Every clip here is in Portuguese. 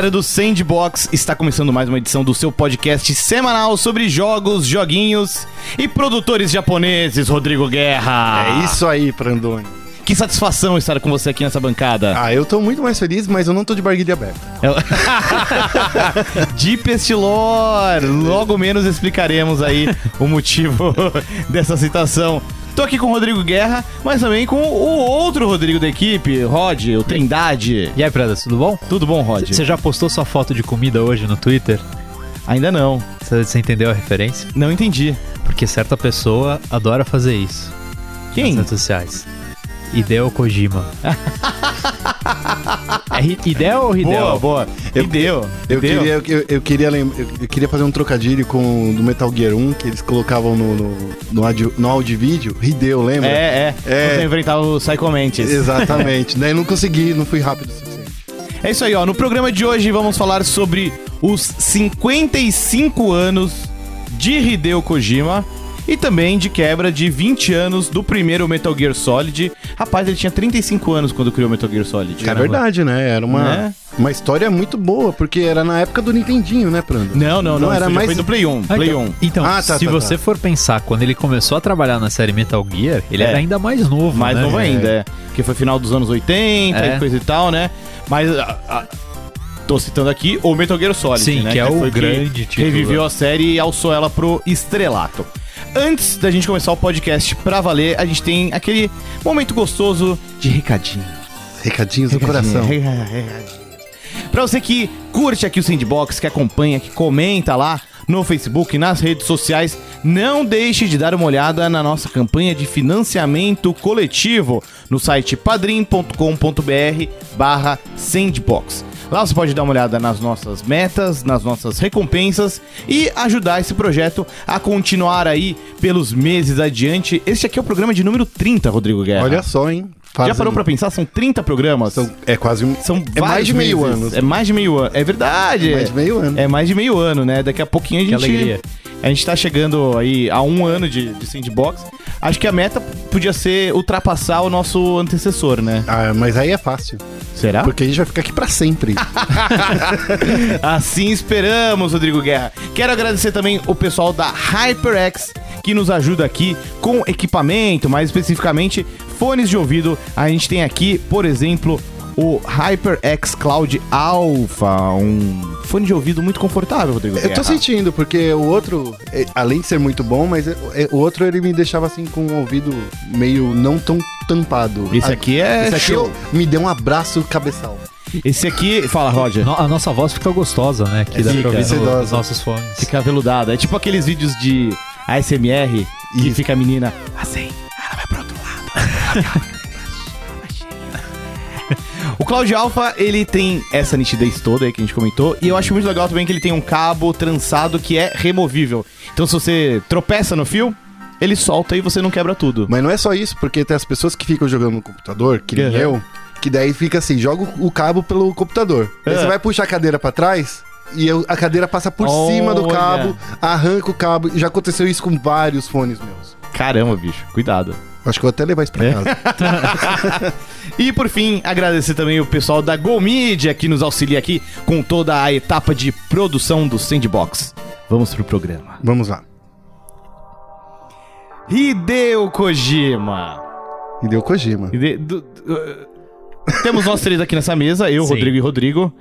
Galera do Sandbox! Está começando mais uma edição do seu podcast semanal sobre jogos, joguinhos e produtores japoneses, Rodrigo Guerra. É isso aí, Prandoni. Que satisfação estar com você aqui nessa bancada. Ah, eu tô muito mais feliz, mas eu não tô de barguilha aberta. Deep Estilor! Logo menos explicaremos aí o motivo dessa citação. Tô aqui com o Rodrigo Guerra, mas também com o outro Rodrigo da equipe, Rod, o Trindade. E aí, Pradas, tudo bom? Tudo bom, Rod? Você já postou sua foto de comida hoje no Twitter? Ainda não. Você você entendeu a referência? Não entendi. Porque certa pessoa adora fazer isso Quem? nas redes sociais. Hideo Kojima. é Hi- Hideo ou Hideo? Boa, boa. Eu- deu. Eu deu. queria, eu, eu queria eu, queria fazer um trocadilho com o do Metal Gear 1, que eles colocavam no, no, no, audio, no áudio e vídeo. Hideo, lembra? É, é. É. Você enfrentar o Psycho Mantis. Exatamente. Daí não consegui, não fui rápido o suficiente. É isso aí, ó. No programa de hoje vamos falar sobre os 55 anos de Hideo Kojima e também de quebra de 20 anos do primeiro Metal Gear Solid. Rapaz, ele tinha 35 anos quando criou Metal Gear Solid. É verdade, né? Era uma, Né? uma história muito boa, porque era na época do Nintendinho, né, Prando? Não, não, não. Não, era mais- foi no Play 1. Ah, Play então, 1. então Ah, tá, se tá, você tá. for pensar, quando ele começou a trabalhar na série Metal Gear, ele É. era ainda mais novo, Mais né? novo ainda, é. Porque foi final dos anos 80 É. e coisa e tal, né? Mas. a- a- Tô citando aqui o Metal Gear Solid, Sim, né? que é o grande título. Reviveu a série e alçou ela pro estrelato. Antes da gente começar o podcast pra valer, a gente tem aquele momento gostoso de recadinho. Recadinhos do coração. Recadinho. Pra você que curte aqui o Sandbox, que acompanha, que comenta lá no Facebook, nas redes sociais, não deixe de dar uma olhada na nossa campanha de financiamento coletivo no site padrim.com.br barra Sandbox. Lá você pode dar uma olhada nas nossas metas, nas nossas recompensas e ajudar esse projeto a continuar aí pelos meses adiante. Este aqui é o programa de número 30, Rodrigo Guerra. Olha só, hein? Já Fazem- parou pra pensar? São 30 programas. São- é quase um. São é mais de meio meses. ano. É mais de meio ano. É verdade. É mais de meio ano. É mais de meio ano, né? Daqui a pouquinho a Que gente. alegria. A gente tá chegando aí a um ano de, de Sandbox. Acho que a meta podia ser ultrapassar o nosso antecessor, né? Ah, mas aí é fácil. Será? Porque a gente vai ficar aqui pra sempre. Assim esperamos, Rodrigo Guerra. Quero agradecer também o pessoal da HyperX que nos ajuda aqui com equipamento, mais especificamente fones de ouvido. A gente tem aqui, por exemplo, o HyperX Cloud Alpha, um fone de ouvido muito confortável, Rodrigo Eu tô sentindo, porque o outro, é, além de ser muito bom, mas é, é, o outro ele me deixava assim com o ouvido meio não tão tampado. Esse Ah, aqui é Esse aqui show. eu- me deu um abraço cabeçal. Esse aqui, fala, Roger. No- A nossa voz fica gostosa, né? Que É, dá fica. pra ouvir no- nos nossos fones. Fica aveludado. É tipo aqueles vídeos de ASMR que Isso. fica a menina assim, ela vai pro outro lado. O Cloud Alpha, ele tem essa nitidez toda aí que a gente comentou. E eu acho muito legal também que ele tem um cabo trançado que é removível. Então se você tropeça no fio, ele solta e você não quebra tudo. Mas não é só isso, porque tem as pessoas que ficam jogando no computador, que nem Uhum. eu, que daí fica assim, joga o cabo pelo computador. Aí É. você vai puxar a cadeira pra trás e eu- a cadeira passa por Olha. cima do cabo, arranca o cabo. Já aconteceu isso com vários fones meus. Caramba, bicho, cuidado. Acho que eu vou até levar isso pra É? casa. E por fim, agradecer também o pessoal da Go Media que nos auxilia aqui com toda a etapa de produção do Sandbox. Vamos pro programa. Vamos lá. Hideo Kojima. Deu Kojima. Hide- do- do- uh, Temos nós três aqui nessa mesa, eu, Sim. Rodrigo e Rodrigo.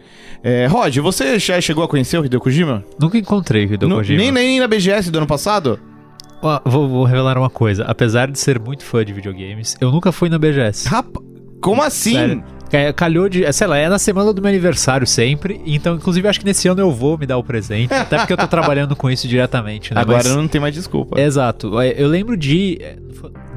É, Rod, você já chegou a conhecer o Hideo Kojima? Nunca encontrei o Hideo Nu- Kojima. Nem, nem na BGS do ano passado? Vou, vou revelar uma coisa. Apesar de ser muito fã de videogames, eu nunca fui na BGS. Rapa... Como assim? Sério. É, calhou de. é, Sei lá, é na semana do meu aniversário sempre. Então, inclusive, acho que nesse ano eu vou me dar o presente. até porque eu tô trabalhando com isso diretamente, né? Agora Mas- não tem mais desculpa. Exato. É, Eu lembro de.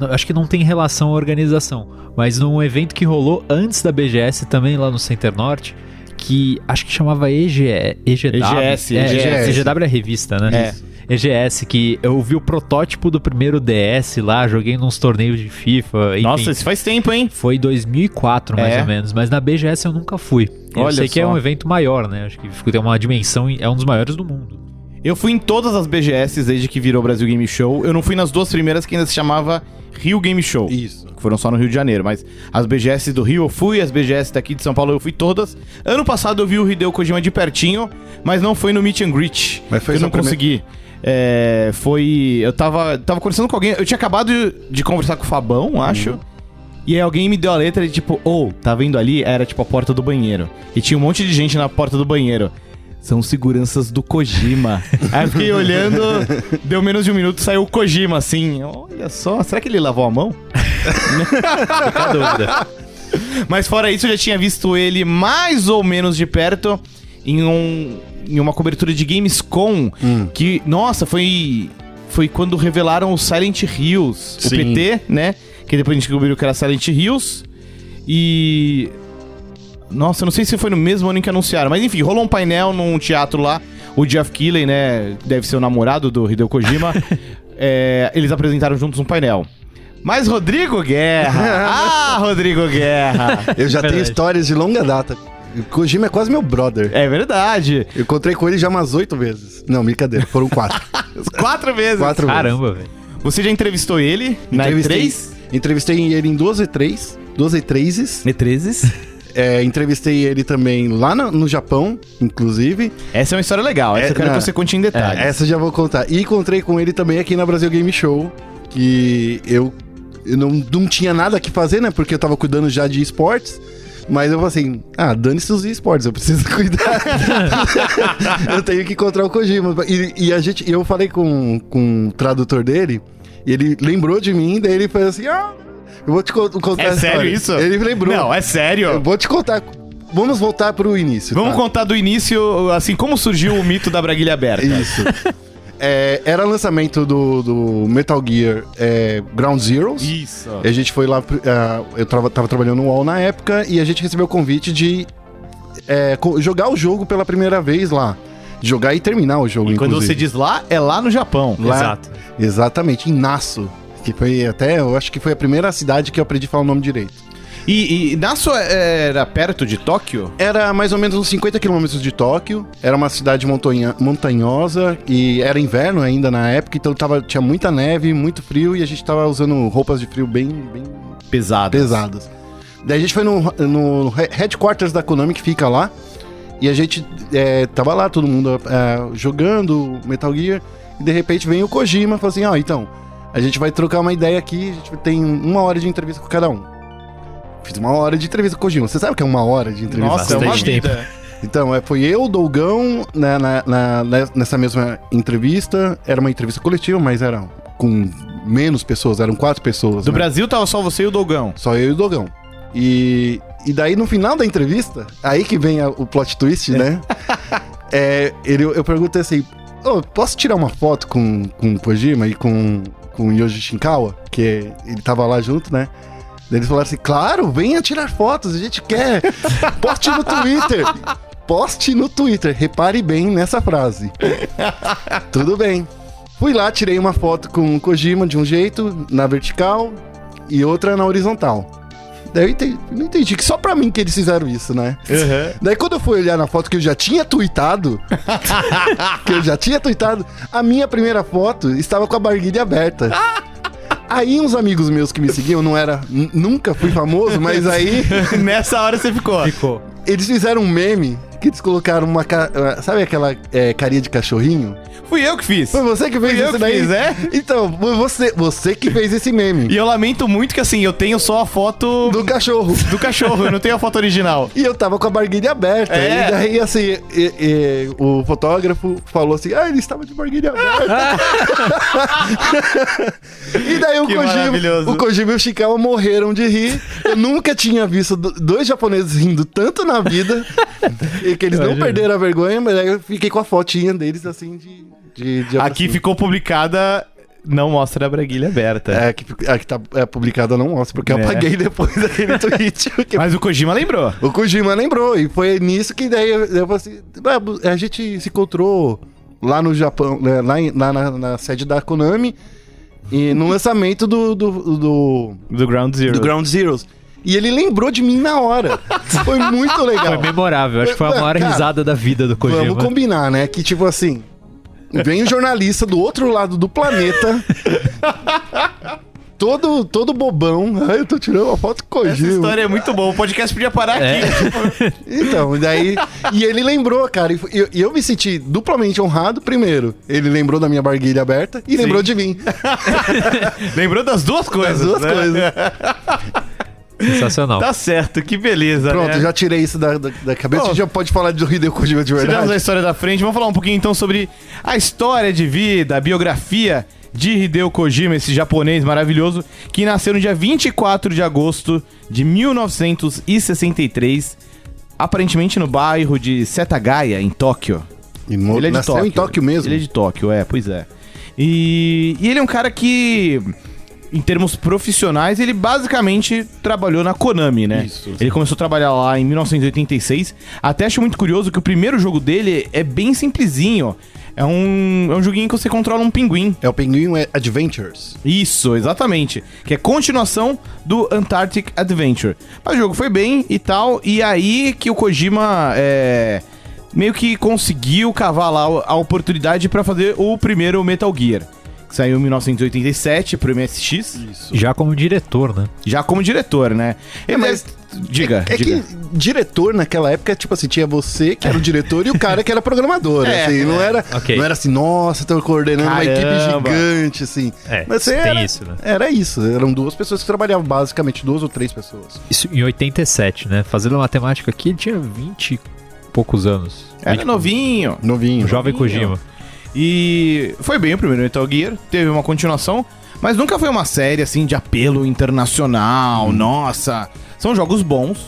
Acho que não tem relação à organização, mas num evento que rolou antes da BGS, também lá no Center Norte, que acho que chamava EGE, EGW. EGS, é, EGS. EGW é a revista, né? É. EGS, que eu vi o protótipo do primeiro DS lá, joguei nos torneios de FIFA. Enfim, Nossa, isso faz tempo, hein? Foi 2004, mais É? ou menos, mas na BGS eu nunca fui. Eu Olha sei que é só. um evento maior, né? Acho que tem uma dimensão, é um dos maiores do mundo. Eu fui em todas as BGS desde que virou Brasil Game Show. Eu não fui nas duas primeiras que ainda se chamava Rio Game Show. Isso. Que foram só no Rio de Janeiro, mas as BGS do Rio eu fui, as BGS daqui de São Paulo eu fui todas. Ano passado eu vi o Hideo Kojima de pertinho, mas não foi no Meet and Greet. Mas foi eu só não consegui. É, foi. Eu tava, tava conversando com alguém. Eu tinha acabado de, de conversar com o Fabão, acho. Uhum. E aí alguém me deu a letra de tipo, ô, tá vendo ali? Era tipo a porta do banheiro. E tinha um monte de gente na porta do banheiro. São seguranças do Kojima. aí eu fiquei olhando, deu menos de um minuto, saiu o Kojima assim. Olha só, será que ele lavou a mão? Fica a dúvida. Mas fora isso, eu já tinha visto ele mais ou menos de perto em, um, em uma cobertura de Gamescom. Hum. Que, nossa, foi, foi quando revelaram o Silent Hills, o Sim. PT, né? Que depois a gente descobriu que era Silent Hills. E. Nossa, não sei se foi no mesmo ano em que anunciaram, mas enfim, rolou um painel num teatro lá. O Jeff Keighley, né? Deve ser o namorado do Hideo Kojima. É, eles apresentaram juntos um painel. Mas Rodrigo Guerra! ah, Rodrigo Guerra! Eu já tenho histórias de longa data. O Kojima é quase meu brother. É verdade. Eu encontrei com ele já umas oito vezes. Não, brincadeira, foram quatro. Quatro vezes. quatro vezes. Caramba, velho. Você já entrevistou ele na Entrevistei, E3? entrevistei ele em duas E3, duas E3s. E3s? É, entrevistei ele também lá no, no Japão, inclusive. Essa é uma história legal. Essa É, eu quero não. que você conte em detalhes. Essa eu já vou contar. E encontrei com ele também aqui na Brasil Game Show, que eu, eu não, não tinha nada que fazer, né? Porque eu tava cuidando já de esportes. Mas eu falei assim, ah, dane-se os esportes, eu preciso cuidar. eu tenho que encontrar o Kojima. E, e a gente, eu falei com, com o tradutor dele, e ele lembrou de mim, daí ele falou assim, ah, eu vou te co- contar É sério isso? Ele lembrou. Não, é Eu sério. vou te contar. Vamos voltar pro início. Vamos tá? contar do início, assim, como surgiu o mito da braguilha aberta. Isso. É, era lançamento do, do Metal Gear é, Ground Zeroes. Isso. A gente foi lá, ah, eu tava, tava trabalhando no UOL na época e a gente recebeu o convite de é, jogar o jogo pela primeira vez lá. Jogar e terminar o jogo, E quando inclusive. você diz lá, é lá no Japão. Lá- Exato. Exatamente, em Nasso. Que foi até, eu acho que foi a primeira cidade que eu aprendi a falar o nome direito. E, e Nasso era perto de Tóquio? Era mais ou menos uns 50 quilômetros de Tóquio. Era uma cidade montanha, montanhosa e era inverno ainda na época, então tava, tinha muita neve, muito frio e a gente tava usando roupas de frio bem, bem Pesado. pesadas. Daí a gente foi no, no he- headquarters da Konami que fica lá. E a gente é, tava lá, todo mundo é, jogando Metal Gear. E de repente vem o Kojima e fala assim: Ó, então, a gente vai trocar uma ideia aqui. A gente tem uma hora de entrevista com cada um. Fiz uma hora de entrevista com o Kojima. Você sabe o que é uma hora de entrevista? Nossa, é uma vida. Então, é, foi eu, o Dolgão, na, na- na- na- nessa mesma entrevista. Era uma entrevista coletiva, mas era com menos pessoas, eram quatro pessoas. Do né? Brasil tava só você e o Dogão. Só eu e o Dogão. E, e daí, no final da entrevista, aí que vem a- o plot twist, né? é, ele, eu perguntei assim: "Ô, posso tirar uma foto com, com o Kojima e com, com o Yoji Shinkawa? Que ele tava lá junto, né? Daí eles falaram assim: claro, venha tirar fotos, a gente quer. Poste no Twitter. Poste no Twitter. Repare bem nessa frase. Tudo bem. Fui lá, tirei uma foto com o Kojima de um jeito, na vertical, e outra na horizontal. Daí eu entendi, não entendi que só pra mim que eles fizeram isso, né? Daí quando eu fui olhar na foto que eu já tinha tweetado, que eu já tinha tweetado, a minha primeira foto estava com a barguilha aberta. Aí uns amigos meus que me seguiam, não era, nunca fui famoso, mas aí Nessa hora você ficou. Ficou. eles fizeram um meme que eles colocaram uma, ca- sabe aquela é, carinha de cachorrinho? Fui eu que fiz. Foi você que fez Fui isso daí? fiz, é? Então, foi você, você que fez esse meme E eu lamento muito que assim, eu tenho só a foto do cachorro. do cachorro, eu não tenho a foto original. E eu tava com a barguilha aberta. É. E daí, assim, e- e o fotógrafo falou assim: ah, ele estava de barguilha aberta. e daí o Que Kojima, o Kojima e o Shikawa morreram de rir. Eu nunca tinha visto do- dois japoneses rindo tanto na vida. e que eles não perderam a vergonha, mas aí eu fiquei com a fotinha deles, assim, de. de, de Aqui ficou publicada. Não mostra a braguilha aberta. É, que, a que tá é, publicada não mostra, porque eu É. apaguei depois daquele tweet. porque Mas o Kojima lembrou. O Kojima lembrou, e foi nisso que daí eu, eu falei assim, "Ah, a gente se encontrou lá no Japão, né, lá, em- lá na, na sede da Konami, e no lançamento do, do, do, Do Ground Zero. do Ground Zeroes. E ele lembrou de mim na hora. Foi muito legal. Foi memorável. Acho que foi a maior Cara, risada da vida do Kojima. Vamos combinar, né? Que tipo assim, vem um jornalista do outro lado do planeta, todo, todo bobão. Ai, eu tô tirando uma foto com o Essa história é muito boa. O podcast podia parar É. aqui. Então, daí. e ele lembrou, cara. E eu, eu me senti duplamente honrado, primeiro. Ele lembrou da minha barguilha aberta e lembrou de mim. Lembrou das duas coisas. As duas né? coisas. Sensacional. Tá certo, que beleza. Pronto, né? já tirei isso da, da, da cabeça. Pô. A gente já pode falar do Hideo Kojima de Tiramos a verdade. história da frente, vamos falar um pouquinho então sobre a história de vida, a biografia de Hideo Kojima, esse japonês maravilhoso, que nasceu no dia 24 de agosto de 1963, aparentemente no bairro de Setagaya, em Tóquio. E mo- Ele é de nasceu Tóquio. em Tóquio mesmo. Ele é de Tóquio, é, pois é. E, e ele é um cara que, em termos profissionais, ele basicamente trabalhou na Konami, né? Isso. Ele começou a trabalhar lá em 1986. Até acho muito curioso que o primeiro jogo dele é bem simplesinho. É um, é um joguinho que você controla um pinguim. É o Penguin Adventures. Isso, exatamente. Que é continuação do Antarctic Adventure. Mas o jogo foi bem e tal, e aí que o Kojima é, meio que conseguiu cavar lá a oportunidade pra fazer o primeiro Metal Gear. Que saiu em 1987 pro MSX, Isso. Já como diretor, né? já como diretor, né? Ele mas- deve- Diga, É, é diga. que diretor naquela época, tipo assim, tinha você que era o diretor e o cara que era programador. É, assim, não, era, ok. não era assim, nossa, tô coordenando uma equipe Caramba. gigante, assim. É, Mas tem era, isso, né? Era isso. Eram duas pessoas que trabalhavam, basicamente, duas ou três pessoas. Isso em 87, né? Fazendo a matemática aqui, ele tinha 20 e poucos anos. Era 20 novinho. Novinho. Um jovem novinho. Kojima. E foi bem o primeiro Metal Gear, teve uma continuação, mas nunca foi uma série assim de apelo internacional. Nossa, são jogos bons,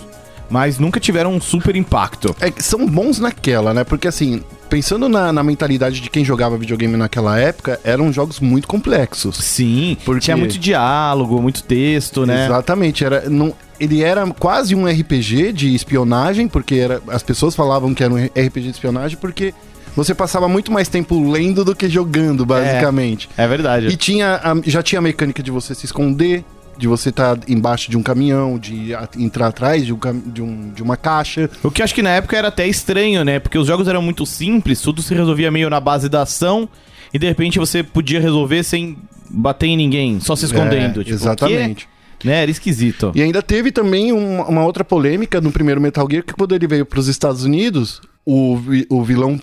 mas nunca tiveram um super impacto. É são bons naquela, né? Porque assim, pensando na, na mentalidade de quem jogava videogame naquela época, eram jogos muito complexos. Sim, Porque- tinha muito diálogo, muito texto, né? Exatamente, era, não, ele era quase um RPG de espionagem, porque era, as pessoas falavam que era um RPG de espionagem porque você passava muito mais tempo lendo do que jogando, basicamente. É verdade. E tinha a- já tinha a mecânica de você se esconder, de você estar embaixo de um caminhão, de entrar atrás de, um, de, um- de uma caixa. O que acho que na época era até estranho, né? Porque os jogos eram muito simples, tudo se resolvia meio na base da ação, e de repente você podia resolver sem bater em ninguém, só se escondendo. É, tipo, exatamente. Né? Era esquisito. E ainda teve também um- uma outra polêmica no primeiro Metal Gear, que quando ele veio para os Estados Unidos, o, vi- o vilão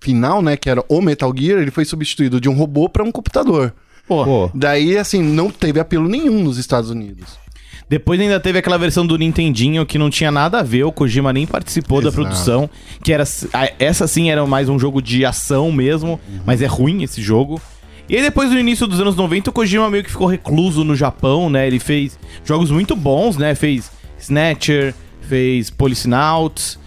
final, né, que era o Metal Gear, ele foi substituído de um robô para um computador. Pô, Pô, Daí, assim, não teve apelo nenhum nos Estados Unidos. Depois ainda teve aquela versão do Nintendinho que não tinha nada a ver, o Kojima nem participou da Exato. produção, que era essa sim era mais um jogo de ação mesmo, mas é ruim esse jogo. E aí depois no início dos anos 90 o Kojima meio que ficou recluso no Japão, né? Ele fez jogos muito bons, né? Fez Snatcher, fez Policenauts,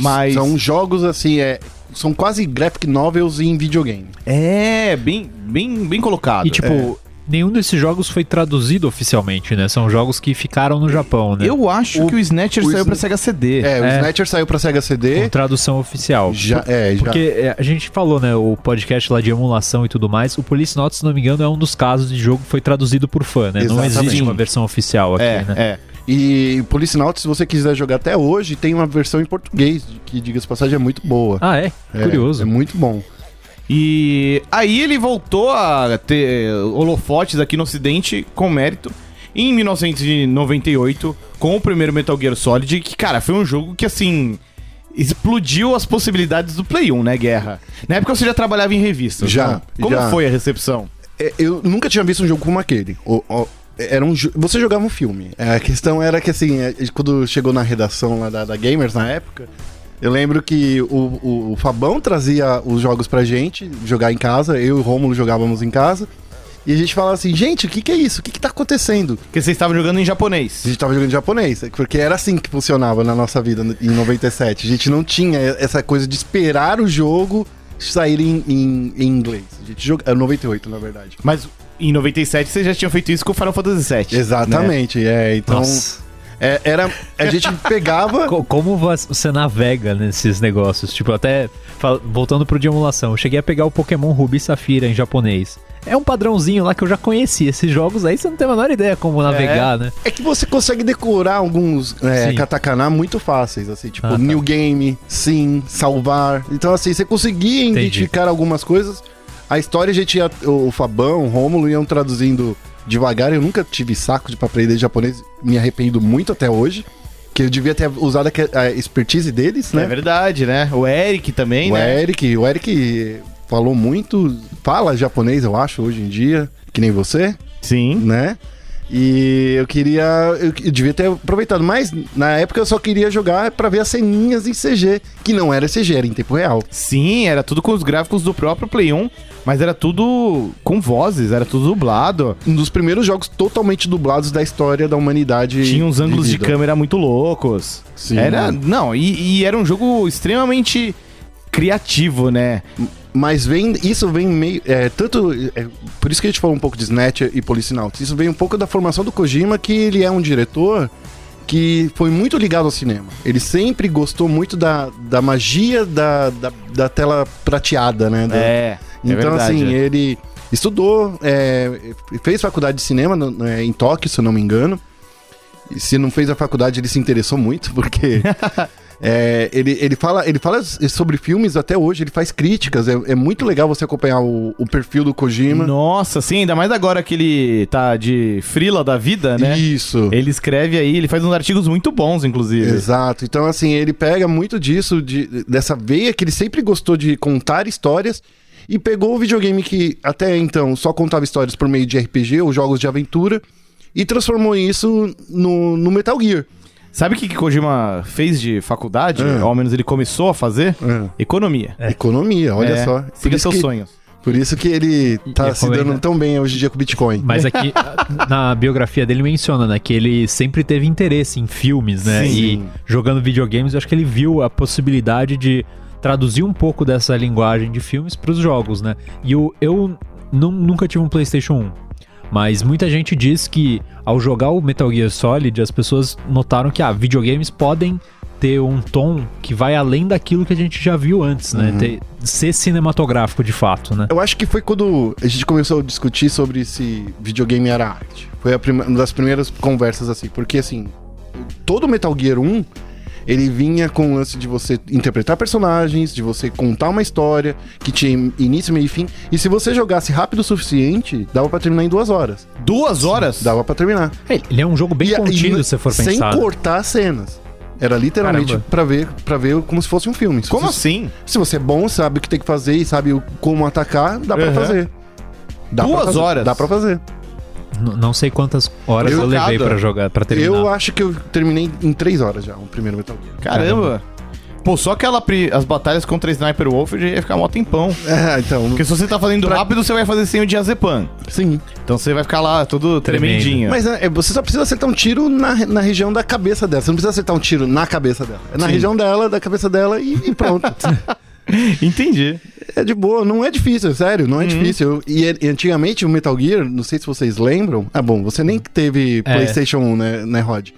mas São jogos, assim, é, são quase graphic novels em videogame. é bem bem bem colocado. e tipo, nenhum desses jogos foi traduzido oficialmente, né? São jogos que ficaram no Japão, né? eu acho o- que o Snatcher o saiu pra Sna- Sega CD. É, o É. Snatcher saiu pra Sega Com CD. tradução oficial. Já, é, já. Porque é, a gente falou, né, o podcast lá de emulação e tudo mais, o Police Note, se não me engano, é um dos casos de jogo que foi traduzido por fã, né? Não Exatamente. existe uma versão oficial aqui, é, né? é. E Policenauts, se você quiser jogar até hoje, tem uma versão em português, que, diga-se de passagem, é muito boa. Ah, é? É, Curioso. É muito bom. E aí ele voltou a ter holofotes aqui no ocidente com mérito em 1998 com o primeiro Metal Gear Solid, que, cara, foi um jogo que, assim, explodiu as possibilidades do Play 1, né, Guerra? Na época você já trabalhava em revistas, Já, não? Como já. foi a recepção? É, eu nunca tinha visto um jogo como aquele. O- o- era um, você jogava um filme. É, a questão era que, assim, é, quando chegou na redação lá da, da Gamers na época, eu lembro que o, o, o Fabão trazia os jogos pra gente jogar em casa, eu e o Rômulo jogávamos em casa. E a gente falava assim, gente, o que, que é isso? O que, que tá acontecendo? Porque vocês estavam jogando em japonês. A gente tava jogando em japonês, porque era assim que funcionava na nossa vida em 97. A gente não tinha essa coisa de esperar o jogo sair em, em- em inglês. A gente joga... É 98, na verdade. Mas em 97 vocês já tinham feito isso com o Final Fantasy VII. né? Exatamente, é. Então, Nossa. é, era. A gente pegava. Co- Como você navega nesses negócios? Tipo, até voltando pro de emulação, eu cheguei a pegar o Pokémon Ruby e Safira em japonês. É um padrãozinho lá que eu já conhecia. Esses jogos aí você não tem a menor ideia como navegar, né? É que você consegue decorar alguns é, katakana muito fáceis, assim, tipo Ah, tá. new game, sim, salvar. Então, assim, você conseguia Entendi. identificar algumas coisas. A história a gente ia. O Fabão, o Rômulo iam traduzindo devagar, eu nunca tive saco de pra aprender japonês, me arrependo muito até hoje. Que eu devia ter usado a, expertise deles, né? É verdade, né? O Eric também, o né? Eric, o Eric falou muito, fala japonês, eu acho, hoje em dia, que nem você, Sim. né? E eu queria. Eu, eu devia ter aproveitado, mas na época eu só queria jogar pra ver as ceninhas em CG, que não era CG, era em tempo real. Sim, era tudo com os gráficos do próprio Play 1, mas era tudo com vozes, era tudo dublado. Um dos primeiros jogos totalmente dublados da história da humanidade. Tinha uns ângulos de vivida. câmera muito loucos. Sim. Era. Não, e, e era um jogo extremamente criativo, né? Mas vem, isso vem meio. É, tanto. é, por isso que a gente falou um pouco de Snatcher e Policenauts. Isso vem um pouco da formação do Kojima, que ele é um diretor que foi muito ligado ao cinema. Ele sempre gostou muito da, da magia da, da, da tela prateada, né? Da- É. é então, verdade. assim, ele estudou, é, fez faculdade de cinema no- é, em Tóquio, se eu não me engano. E se não fez a faculdade, ele se interessou muito, porque é, ele, ele, fala, ele fala sobre filmes até hoje, ele faz críticas. É, é muito legal você acompanhar o, o perfil do Kojima. Nossa, sim, ainda mais agora que ele tá de frila da vida, né? Isso. Ele escreve aí, ele faz uns artigos muito bons, inclusive. Exato. Então, assim, ele pega muito disso, de, dessa veia que ele sempre gostou de contar histórias. E pegou o videogame que até então só contava histórias por meio de RPG ou jogos de aventura e transformou isso no, no Metal Gear. Sabe o que, que Kojima fez de faculdade? Ah. Ou ao menos ele começou a fazer? Ah, Economia. Economia, olha É, só. Por Siga isso, seus que, sonhos. por isso que ele tá E se dando tão bem hoje em dia com o Bitcoin. Mas aqui, na biografia dele menciona, né, que ele sempre teve interesse em filmes, né? Sim. E jogando videogames, eu acho que ele viu a possibilidade de traduzir um pouco dessa linguagem de filmes pros jogos, né? E eu, eu nu- nunca tive um PlayStation 1. Mas muita gente diz que ao jogar o Metal Gear Solid, as pessoas notaram que ah, videogames podem ter um tom que vai além daquilo que a gente já viu antes, né? Ter- ser cinematográfico de fato, né? Eu acho que foi quando a gente começou a discutir sobre se videogame era arte. Foi uma das primeiras conversas assim, porque assim, todo Metal Gear 1 ele vinha com o lance de você interpretar personagens, de você contar uma história que tinha início, meio e fim. E se você jogasse rápido o suficiente, dava pra terminar em duas horas. Duas horas? Dava pra terminar. Ele é um jogo bem E- contido, e se for sem pensar. né? cortar as cenas. Era literalmente pra ver, pra ver como se fosse um filme. Se Como você- assim? Se você é bom, sabe o que tem que fazer e sabe como atacar, dá pra Uhum. fazer. Dá Duas pra fazer. horas? Dá pra fazer. Não sei quantas horas eu, Eu- levei cada. pra jogar, pra terminar. Eu acho que eu terminei em três horas já, o primeiro Metal Gear. Caramba. Pô, só aquela pri- as batalhas contra Sniper Wolf já ia ficar mó tempão. É, então. Porque se você tá fazendo Pra- rápido, você vai fazer sem o diazepam. Sim. Então você vai ficar lá todo Tremendo. tremendinho. Mas é, você só precisa acertar um tiro na, na região da cabeça dela. Você não precisa acertar um tiro na cabeça dela. É na Sim. região dela, da cabeça dela e, e pronto. Entendi. é de boa, não é difícil, sério, não é Uhum. difícil. E, e antigamente o Metal Gear, não sei se vocês lembram. Ah, bom, você nem teve É. PlayStation 1, né, né, Rod?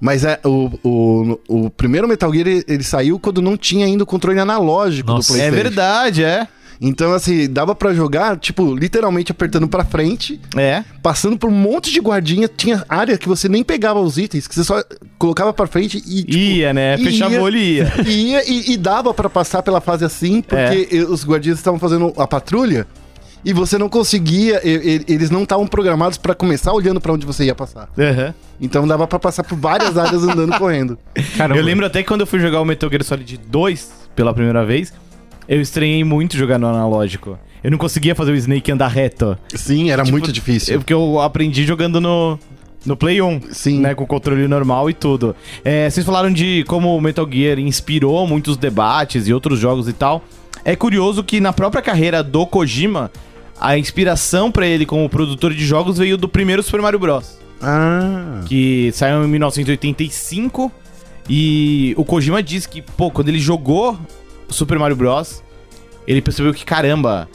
Mas é, o, o, o primeiro Metal Gear ele, ele saiu quando não tinha ainda o controle analógico Nossa. do É PlayStation. verdade, é. Então, assim, dava pra jogar, tipo, literalmente apertando pra frente, É. passando por um monte de guardinha. Tinha área que você nem pegava os itens, que você só colocava pra frente e. Tipo, ia, né? e Fechava o olho e ia. e, ia, e, e dava pra passar pela fase assim, porque É. os guardiões estavam fazendo a patrulha e você não conseguia, eles não estavam programados pra começar olhando pra onde você ia passar. Aham. Então dava pra passar por várias áreas andando correndo. Caramba. Eu lembro até que quando eu fui jogar o Metal Gear Solid 2 pela primeira vez, eu estranhei muito jogar no analógico. Eu não conseguia fazer o Snake andar reto. Sim, era Tipo, muito difícil. Eu- Porque eu aprendi jogando no, no Play 1. Sim. Né, com o controle normal e tudo. É, vocês falaram de como o Metal Gear inspirou muitos debates e outros jogos e tal. É curioso que na própria carreira do Kojima, a inspiração pra ele como produtor de jogos veio do primeiro Super Mario Bros. Ah. que saiu em 1985. E o Kojima diz que, pô, quando ele jogou Super Mario Bros., ele percebeu que, caramba,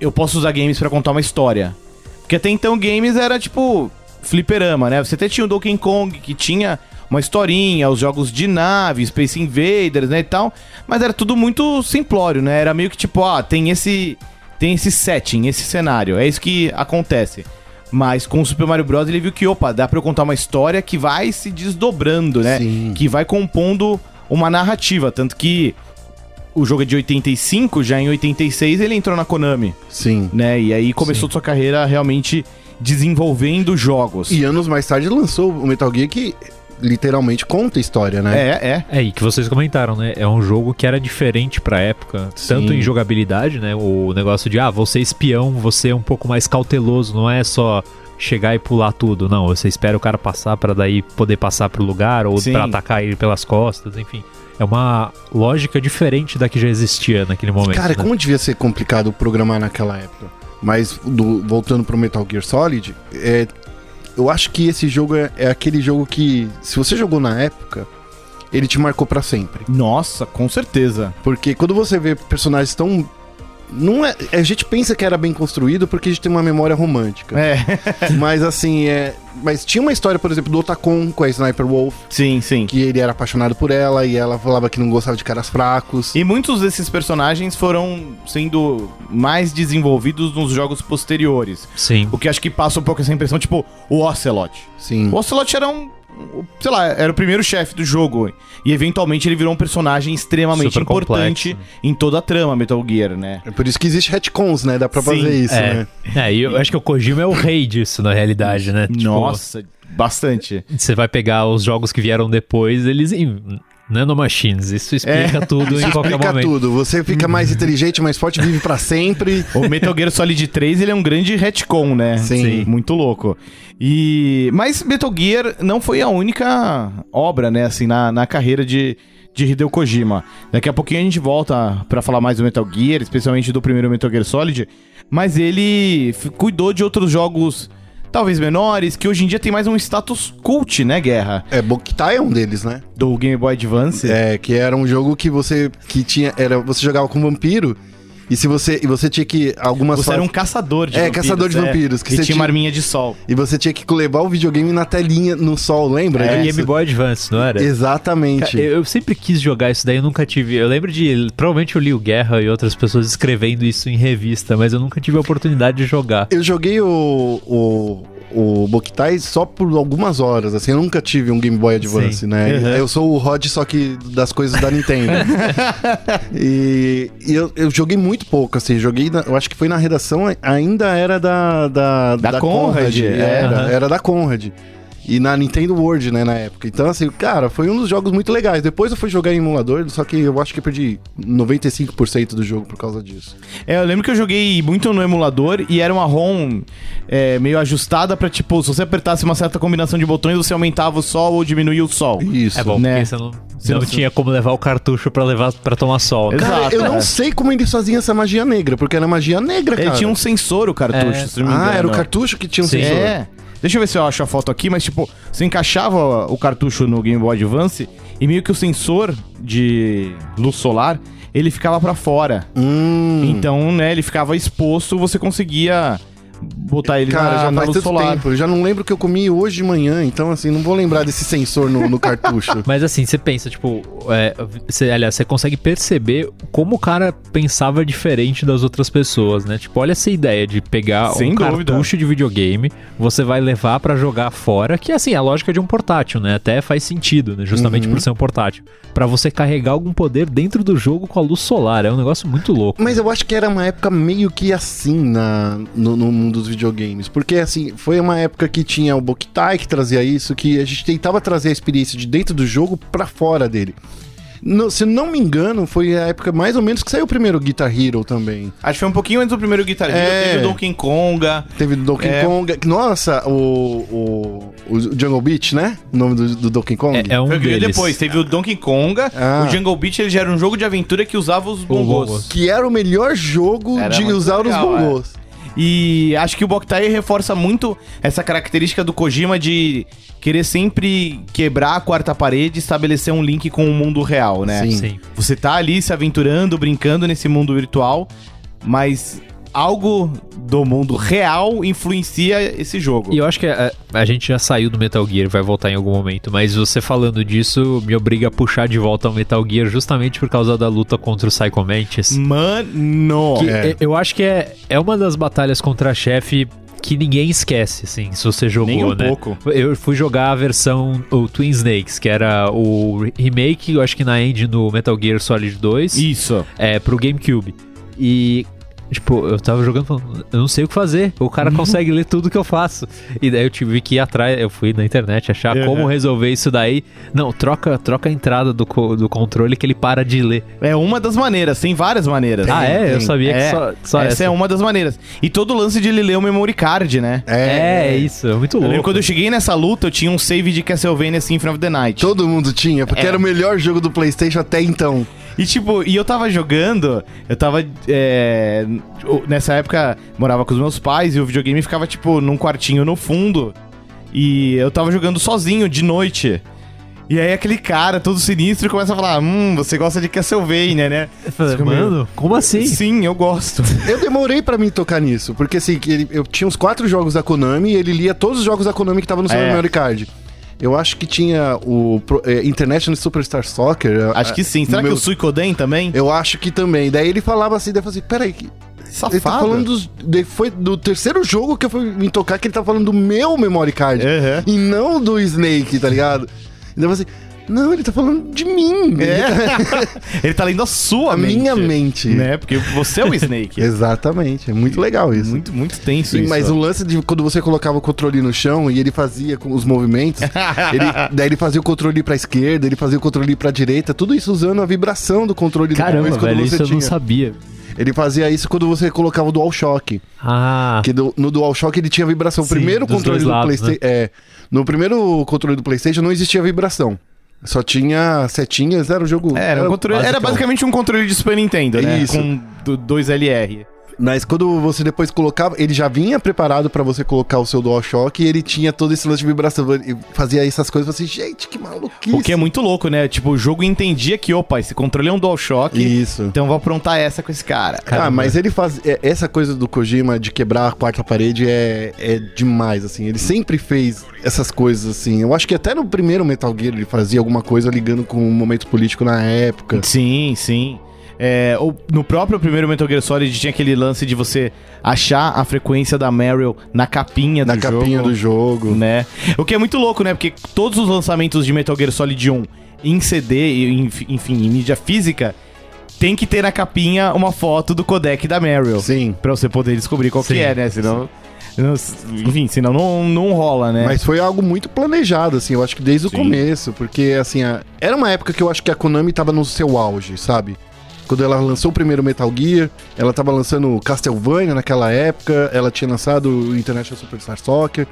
eu posso usar games pra contar uma história. Porque até então games era tipo fliperama, né? Você até tinha o Donkey Kong, que tinha uma historinha, os jogos de nave, Space Invaders, né, e tal. Mas era tudo muito simplório, né? Era meio que tipo, ah, tem esse tem esse setting, esse cenário. É isso que acontece. Mas com o Super Mario Bros. ele viu que, opa, dá pra eu contar uma história que vai se desdobrando, né? Sim. Que vai compondo uma narrativa. Tanto que o jogo é de 85, já em 86 ele entrou na Konami, Sim. né? E aí começou sua carreira realmente desenvolvendo jogos. E anos mais tarde lançou o Metal Gear que literalmente conta a história, né? É, é. É, e que vocês comentaram, né? É um jogo que era diferente pra época, tanto Sim. em jogabilidade, né? O negócio de, ah, você é espião, você é um pouco mais cauteloso, não é só chegar e pular tudo, não. Você espera o cara passar pra daí poder passar pro lugar ou Sim. pra atacar ele pelas costas, enfim. É uma lógica diferente da que já existia naquele momento. Cara, né? como devia ser complicado programar naquela época. Mas do- voltando pro Metal Gear Solid, é, eu acho que esse jogo é, é aquele jogo que, se você jogou na época, ele te marcou pra sempre. Nossa, com certeza. Porque quando você vê personagens tão. Não é, a gente pensa que era bem construído porque a gente tem uma memória romântica. É, Mas assim, é. Mas tinha uma história, por exemplo, do Otacon com a Sniper Wolf, sim, sim. que ele era apaixonado por ela e ela falava que não gostava de caras fracos. E muitos desses personagens foram sendo mais desenvolvidos nos jogos posteriores. Sim. O que acho que passa um pouco essa impressão, tipo, o Ocelot. Sim. O Ocelot era um. Sei lá, era o primeiro chefe do jogo. E eventualmente ele virou um personagem extremamente Super importante complexo. em toda a trama Metal Gear, né? É por isso que existe retcons, né? Dá pra Sim, fazer isso, é, né? é, e eu acho que o Kojima é o rei disso, na realidade, né? Tipo, Nossa, bastante. Você vai pegar os jogos que vieram depois, eles nanomachines. Isso explica tudo em qualquer Explica momento. tudo. Você fica mais inteligente, mais forte, vive pra sempre. O Metal Gear Solid 3, ele é um grande retcon, né? Sim. Muito louco. E... Mas Metal Gear não foi a única obra, né, assim, na, na carreira de, de Hideo Kojima. Daqui a pouquinho a gente volta pra falar mais do Metal Gear, especialmente do primeiro Metal Gear Solid. Mas ele cuidou de outros jogos, talvez menores, que hoje em dia tem mais um status cult, né, Guerra? É, Boktai é um deles, né? Do Game Boy Advance. É, que era um jogo que você que tinha, era você jogava com vampiro e se você e você tinha que algumas Você era um caçador de É, vampiros. caçador de vampiros, que você tinha tinha- uma arminha de sol. e você tinha que levar o videogame na telinha no sol, lembra? Era disso? Game Boy Advance, não era? Exatamente. Eu, eu sempre quis jogar isso daí, eu nunca tive. Eu lembro de. Provavelmente eu li o Guerra e outras pessoas escrevendo isso em revista, mas eu nunca tive a oportunidade de jogar. Eu joguei o, o, o Boktai só por algumas horas, assim, eu nunca tive um Game Boy Advance, Sim. né? Uhum. Eu sou o Rod, só que das coisas da Nintendo. e e eu, eu joguei muito pouco, assim, joguei, na- eu acho que foi na redação, ainda era da... Da, Da Conrad, é. era, Aham. era da Conrad. E na Nintendo World, né, na época. Então, assim, cara, foi um dos jogos muito legais. Depois eu fui jogar em emulador, só que eu acho que eu perdi 95% do jogo por causa disso. É, eu lembro que eu joguei muito no emulador e era uma ROM é, meio ajustada pra, tipo, se você apertasse uma certa combinação de botões, você aumentava o sol ou diminuía o sol. Isso. É bom, né? porque você não, Você não não- tinha como levar o cartucho pra levar para tomar sol. né? Exato. Cara, eu não é. sei como eles faziam essa magia negra, porque era magia negra, Ele cara. tinha um sensor, o cartucho, É. se não me engano. Ah, era o cartucho que tinha um Sim. sensor. É. Deixa eu ver se eu acho a foto aqui, mas tipo, você encaixava o cartucho no Game Boy Advance e meio que o sensor de luz solar, ele ficava pra fora. Hum. Então, né, ele ficava exposto, você conseguia botar ele Cara, na, já na faz luz tanto solar. tempo. Eu já não lembro o que eu comi hoje de manhã, então assim, não vou lembrar desse sensor no, no cartucho. Mas assim, você pensa, tipo, é, você, aliás, você consegue perceber como o cara pensava diferente das outras pessoas, né? Tipo, olha essa ideia de pegar Sem um dúvida. cartucho de videogame, você vai levar pra jogar fora, que assim, é a lógica de um portátil, né? Até faz sentido, né? Justamente Uhum. por ser um portátil. Pra você carregar algum poder dentro do jogo com a luz solar, é um negócio muito louco. Mas eu acho que era uma época meio que assim na, no, no mundo dos videogames. Porque, assim, foi uma época que tinha o Boktai que trazia isso, que a gente tentava trazer a experiência de dentro do jogo pra fora dele. No- se não me engano, foi a época mais ou menos que saiu o primeiro Guitar Hero também. Acho que foi um pouquinho antes do primeiro Guitar Hero, É. teve o Donkey Konga. Teve do Donkey É. Kong. Nossa, o, o, o Jungle Beat, né? O nome do, do Donkey Kong. É, é um Foi o deles. depois, teve o Donkey Konga, Ah. o Jungle Beat ele já era um jogo de aventura que usava os bongos. Que era o melhor jogo Era de usar legal, os bongos. E acho que o Boktai reforça muito essa característica do Kojima de querer sempre quebrar a quarta parede e estabelecer um link com o mundo real, né? Sim. Sim. Você tá ali se aventurando, brincando nesse mundo virtual, mas algo do mundo real influencia esse jogo. E eu acho que a, a gente já saiu do Metal Gear, vai voltar em algum momento, mas você falando disso me obriga a puxar de volta ao Metal Gear justamente por causa da luta contra o Psycho Mantis. Mano! É. é- eu acho que é, é uma das batalhas contra a chefe que ninguém esquece, assim, se você jogou, Nem um né? pouco. Eu fui jogar a versão o Twin Snakes, que era o remake, eu acho que na engine do Metal Gear Solid 2, Isso. é, pro GameCube. E, tipo, eu tava jogando falando, eu não sei o que fazer. O cara Uhum. consegue ler tudo que eu faço. E daí eu tive que ir atrás, eu fui na internet achar Uhum. como resolver isso daí. Não, troca, troca a entrada do, co- do controle que ele para de ler. É uma das maneiras, tem várias maneiras. ah, é? Eu tem. sabia É, que só, só essa, essa. é uma das maneiras. E todo o lance de ele ler o memory card, né? É, é isso, é muito Eu louco. lembro quando eu cheguei nessa luta, eu tinha um save de Castlevania Symphony of the Night. Todo mundo tinha, porque É. era o melhor jogo do PlayStation até então. E tipo, e eu tava jogando, eu tava. é, nessa época, morava com os meus pais e o videogame ficava, tipo, num quartinho no fundo. E eu tava jogando sozinho de noite. E aí aquele cara todo sinistro começa a falar: Hum, você gosta de Castlevania, né? Eu falei, Mano, como assim? Sim, eu gosto. Eu demorei pra mim tocar nisso, porque assim, eu tinha uns quatro jogos da Konami e ele lia todos os jogos da Konami que estavam no seu É. memory card. Eu acho que tinha o é, International Superstar Soccer. Acho que sim. Será no que meu- o Suicoden também? Eu acho que também. Daí ele falava assim, daí eu falei assim, peraí, que... Safado. ele tá falando dos... Foi do terceiro jogo que eu fui me tocar que ele tá falando do meu memory card. Aham. E não do Snake, tá ligado? E falei assim, não, ele tá falando de mim. Ele tá lendo a sua A mente. minha mente. Né? Porque você é o Snake. Exatamente, é muito legal isso. muito, muito tenso Sim, isso. mas o lance de quando você colocava o controle no chão e ele fazia com os movimentos, ele, daí ele fazia o controle pra esquerda, ele fazia o controle pra direita, tudo isso usando a vibração do controle Caramba, depois, quando velho, você isso eu não tinha. sabia. Ele fazia isso quando você colocava o DualShock. Ah, Que do- no DualShock ele tinha vibração. Sim, primeiro controle do PlayStation. É, no primeiro controle do PlayStation não existia vibração. Só tinha setinhas, era o jogo. É, Era, um controle- era basicamente um controle de Super Nintendo, né? Isso. Com do- dois LR. Mas quando você depois colocava, ele já vinha preparado pra você colocar o seu DualShock e ele tinha todo esse lance de vibração. Ele fazia essas coisas e você, gente, que maluquice. O que é muito louco, né? Tipo, o jogo entendia que, opa, esse controle é um DualShock. Isso. Então eu vou aprontar essa com esse cara. Ah, mas ele faz. é, Essa coisa do Kojima de quebrar a quarta parede é, é demais, assim. Ele sempre fez essas coisas, assim. Eu acho que até no primeiro Metal Gear ele fazia alguma coisa ligando com o momento político na época. Sim, sim. É, o- no próprio primeiro Metal Gear Solid tinha aquele lance de você achar a frequência da Meryl na capinha Na do capinha jogo. do jogo. né? O que é muito louco, né? Porque todos os lançamentos de Metal Gear Solid 1 em CD, enfim, em mídia física, tem que ter na capinha uma foto do codec da Meryl. Sim. Pra você poder descobrir qual Sim, que é, né? Senão. não- Enfim, senão não, não rola, né? Mas foi algo muito planejado, assim, eu acho que desde Sim. o começo, porque, assim, a- era uma época que eu acho que a Konami tava no seu auge, sabe? Quando ela lançou o primeiro Metal Gear, ela tava lançando Castlevania naquela época, ela tinha lançado o International Superstar Soccer.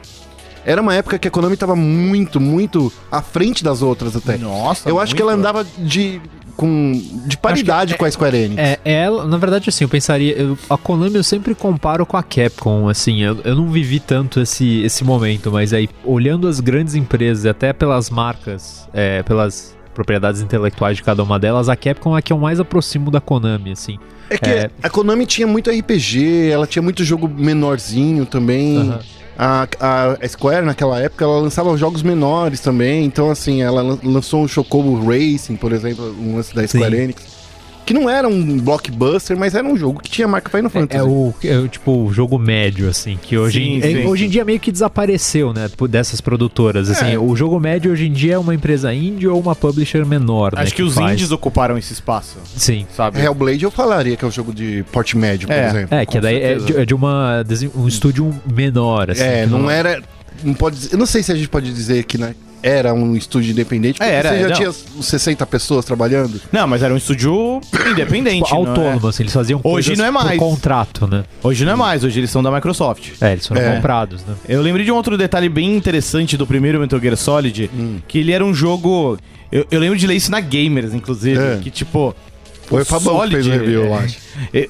Era uma época que a Konami tava muito, muito à frente das outras até. Nossa, eu acho que ela muito. andava de, com, de paridade é- com a Square Enix. É, ela, na verdade, assim, eu pensaria. eu- a Konami eu sempre comparo com a Capcom, assim, eu, eu não vivi tanto esse, esse momento, mas aí, olhando as grandes empresas, e até pelas marcas, é, pelas propriedades intelectuais de cada uma delas, a Capcom é a que eu mais aproximo da Konami, assim. É que É. a Konami tinha muito RPG, ela tinha muito jogo menorzinho também. Aham. A, a Square, naquela época, ela lançava jogos menores também. Então, assim, ela lan- lançou um Chocobo Racing, por exemplo, um lance da Square Sim. Enix. Que não era um blockbuster, mas era um jogo que tinha marca Final Fantasy. É o, é o, tipo o jogo médio, assim, que hoje, Sim, em, sim. é, hoje em dia meio que desapareceu, né, dessas produtoras. Assim, É. o jogo médio hoje em dia é uma empresa indie ou uma publisher menor, né? Acho que, os faz. indies ocuparam esse espaço, Sim. sabe? Hellblade eu falaria que é um jogo de porte médio, por É. exemplo. É, que daí é de, é de uma, um estúdio menor, assim. É, que não era. Não pode eu não sei se a gente pode dizer que né, era um estúdio independente, porque É, era, você já não. tinha uns 60 pessoas trabalhando. Não, mas era um estúdio independente. Tipo, é? autônomo, assim, eles faziam Hoje não é mais. por contrato, né? Hoje não é mais, hoje eles são da Microsoft. É, eles foram É. comprados, né? Eu lembrei de um outro detalhe bem interessante do primeiro Metal Gear Solid, Hum. que ele era um jogo. Eu, eu lembro de ler isso na Gamers, inclusive, É. que tipo. Foi o Fabão que fez o review, eu acho. é,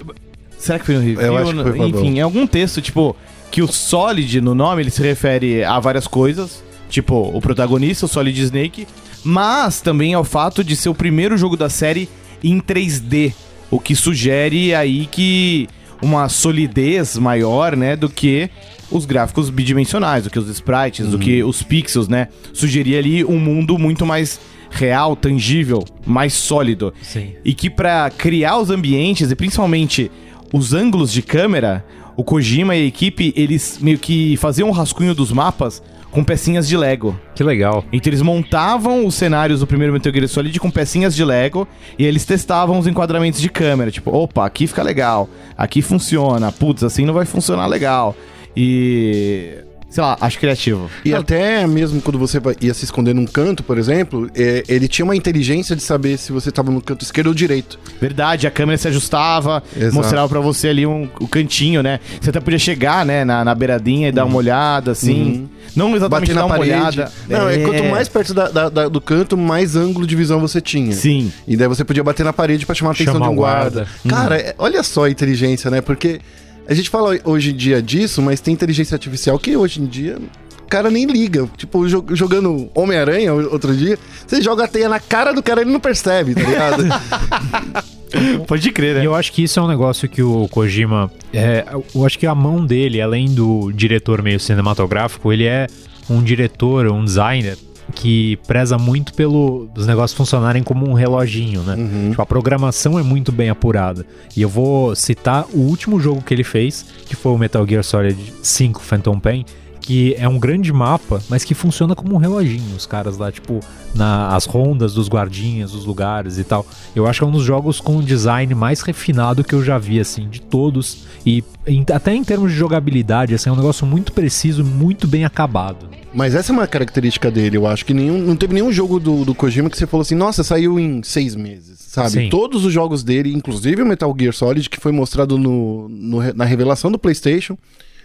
será que foi no review? Eu acho que foi. Enfim, em algum texto, tipo, que o Solid no nome ele se refere a várias coisas, tipo, o protagonista, o Solid Snake, mas também ao fato de ser o primeiro jogo da série em 3D, o que sugere aí que uma solidez maior, né, do que os gráficos bidimensionais, do que os sprites, do que os pixels, né? Sugeria ali um mundo muito mais real, tangível, mais sólido. Sim. E que pra criar os ambientes e principalmente os ângulos de câmera, o Kojima e a equipe, eles meio que faziam um rascunho dos mapas com pecinhas de Lego. Que legal. Então eles montavam os cenários do primeiro Metal Gear Solid com pecinhas de Lego e eles testavam os enquadramentos de câmera. Tipo, opa, aqui fica legal, aqui funciona, putz, assim não vai funcionar legal. E. Sei lá, acho criativo. E até mesmo quando você ia se esconder num canto, por exemplo, é, ele tinha uma inteligência de saber se você tava no canto esquerdo ou direito. Verdade, a câmera se ajustava, Exato. mostrava pra você ali um, o cantinho, né? Você até podia chegar, né, na, na beiradinha e dar uma olhada, assim. Uhum. Não exatamente Bater dar na uma parede. olhada. Não, é. quanto mais perto da- da- da- do canto, mais ângulo de visão você tinha. Sim. E daí você podia bater na parede pra chamar a atenção Chamar de um guarda. guarda. Cara, é- olha só a inteligência, né? Porque a gente fala hoje em dia disso, mas tem inteligência artificial que hoje em dia o cara nem liga. Tipo, jo- jogando Homem-Aranha outro dia, você joga a teia na cara do cara e ele não percebe, tá ligado? Pode crer, E né? eu acho que isso é um negócio que o Kojima. É, eu acho que a mão dele, além do diretor meio cinematográfico, ele é um diretor, um designer que preza muito pelo os negócios funcionarem como um reloginho, né? Tipo, a programação é muito bem apurada. E eu vou citar o último jogo que ele fez, que foi o Metal Gear Solid 5 Phantom Pain, que é um grande mapa, mas que funciona como um reloginho. Os caras lá, tipo, nas rondas dos guardinhas, os lugares e tal. Eu acho que é um dos jogos com o design mais refinado que eu já vi, assim, de todos. E em- até em termos de jogabilidade, assim, é um negócio muito preciso, muito bem acabado. mas essa é uma característica dele, eu acho que nenhum, não teve nenhum jogo do, do Kojima que você falou assim, nossa, saiu em seis meses, sabe? Sim. Todos os jogos dele, inclusive o Metal Gear Solid, que foi mostrado no, no- na revelação do PlayStation,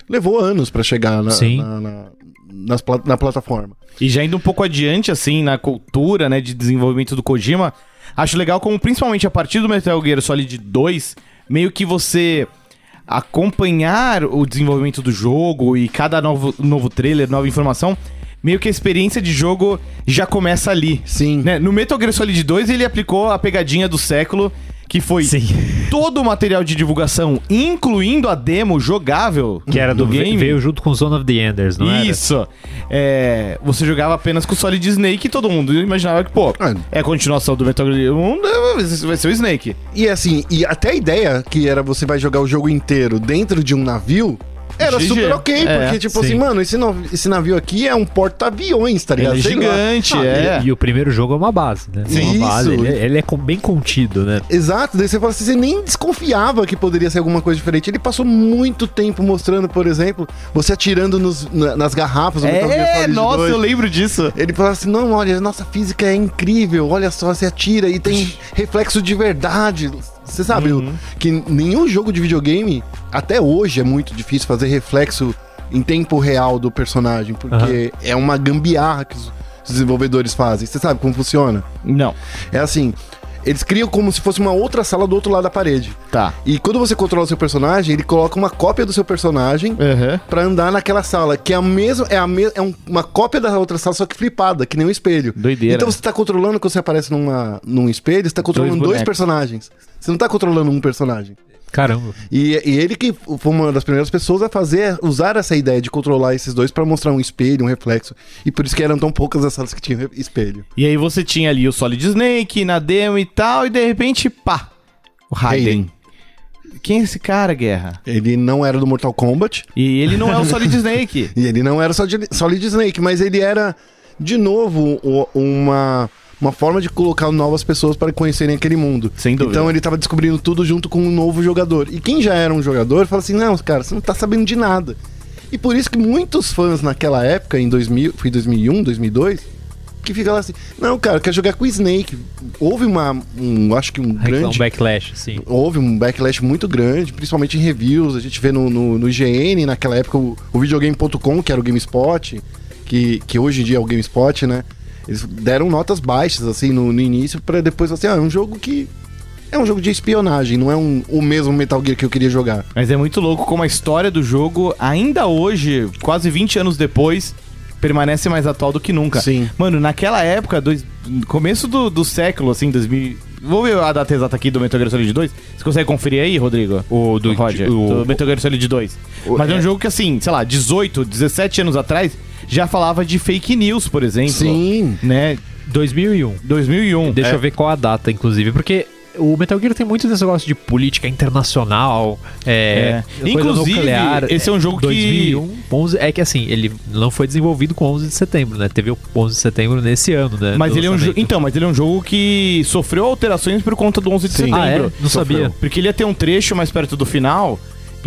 levou anos pra chegar na, na, na- nas na plataforma. E já indo um pouco adiante, assim, na cultura, né, de desenvolvimento do Kojima, acho legal como, principalmente a partir do Metal Gear Solid 2, meio que você acompanhar o desenvolvimento do jogo e cada novo, novo trailer, nova informação, meio que a experiência de jogo já começa ali. Sim. Né? No Metal Gear Solid 2, ele aplicou a pegadinha do século, que foi todo o material de divulgação, incluindo a demo jogável Que era do, game. Veio junto com Zone of the Enders, não? Isso. É, você jogava apenas com o Solid Snake e todo mundo imaginava que, pô, Ah. é a continuação do Metal Gear 1, né, vai ser o Snake. E assim, e até a ideia que era você vai jogar o jogo inteiro dentro de um navio. Era GG. super ok, É, porque, tipo sim. assim, mano, esse, nav- esse navio aqui é um porta-aviões, tá ligado? Ele é gigante, Ah, é. E, e o primeiro jogo é uma base, né? Sim. Uma base. Ele, é- ele é com- bem contido, né? Exato, daí você fala assim, você nem desconfiava que poderia ser alguma coisa diferente. Ele passou muito tempo mostrando, por exemplo, você atirando nos- na- nas garrafas do Metal Gear É, nossa, 2. eu lembro disso. Ele fala assim, não, olha, nossa física é incrível, olha só, você atira e tem reflexo de verdade. Você sabe Uhum. que nenhum jogo de videogame, até hoje é muito difícil fazer reflexo em tempo real do personagem, porque é uma gambiarra que os desenvolvedores fazem. Você sabe como funciona? Não, É assim, eles criam como se fosse uma outra sala do outro lado da parede. tá. E quando você controla o seu personagem, ele coloca uma cópia do seu personagem Aham. pra andar naquela sala, que é a mesma, é, a me, é um- uma cópia da outra sala, só que flipada, que nem um espelho. Doideira. Então você tá controlando, quando você aparece numa, num espelho, você tá controlando dois, bonecos. personagens. Você não tá controlando um personagem. Caramba. E, e ele que foi uma das primeiras pessoas a fazer, usar essa ideia de controlar esses dois pra mostrar um espelho, um reflexo. E por isso que eram tão poucas as salas que tinham espelho. E aí você tinha ali o Solid Snake na demo e tal, e de repente, pá, o Raiden. Quem é esse cara, Guerra? Ele não era do Mortal Kombat, E ele não é o Solid Snake. E ele não era de Solid Snake, mas ele era, de novo, o- uma, uma forma de colocar novas pessoas para conhecerem aquele mundo. Sem dúvida. Então ele tava descobrindo tudo junto com um novo jogador. E quem já era um jogador fala assim: não, cara, você não tá sabendo de nada. E por isso que muitos fãs naquela época, em 2000, foi 2001, 2002, que ficam lá assim: não, cara, eu quero jogar com o Snake. Houve uma, um, acho que um Um grande backlash, sim. houve um backlash muito grande, principalmente em reviews. A gente vê no, no, no IGN, naquela época, o, o videogame.com, que era o GameSpot, que, que hoje em dia é o GameSpot, né? Eles deram notas baixas, assim, no, no início, pra depois, assim, ah, é um jogo que. É um jogo de espionagem, não é um, o mesmo Metal Gear que eu queria jogar. Mas é muito louco como a história do jogo, ainda hoje, quase 20 anos depois, permanece mais atual do que nunca. Sim. Mano, naquela época, dois, começo do, do século, assim, 2000... Vou ver a data exata aqui do Metal Gear Solid 2. Você consegue conferir aí, Rodrigo? O do- Roger, o- do Metal Gear Solid 2. Mas é. um jogo que, assim, sei lá, 18, 17 anos atrás, já falava de fake news, por exemplo. Sim. Né? 2001. 2001. Deixa É. eu ver qual a data, inclusive, porque o Metal Gear tem muito desse negócio de política internacional, é, É. Inclusive, esse é um jogo que- 2001, 11, é que assim, ele não foi desenvolvido com 11 de setembro, né? Teve o 11 de setembro nesse ano, né? Mas ele é um. Então, mas ele é um jogo que sofreu alterações por conta do 11 de Sim. setembro. Ah, é? Não Sofreu. sabia. Porque ele ia ter um trecho mais perto do final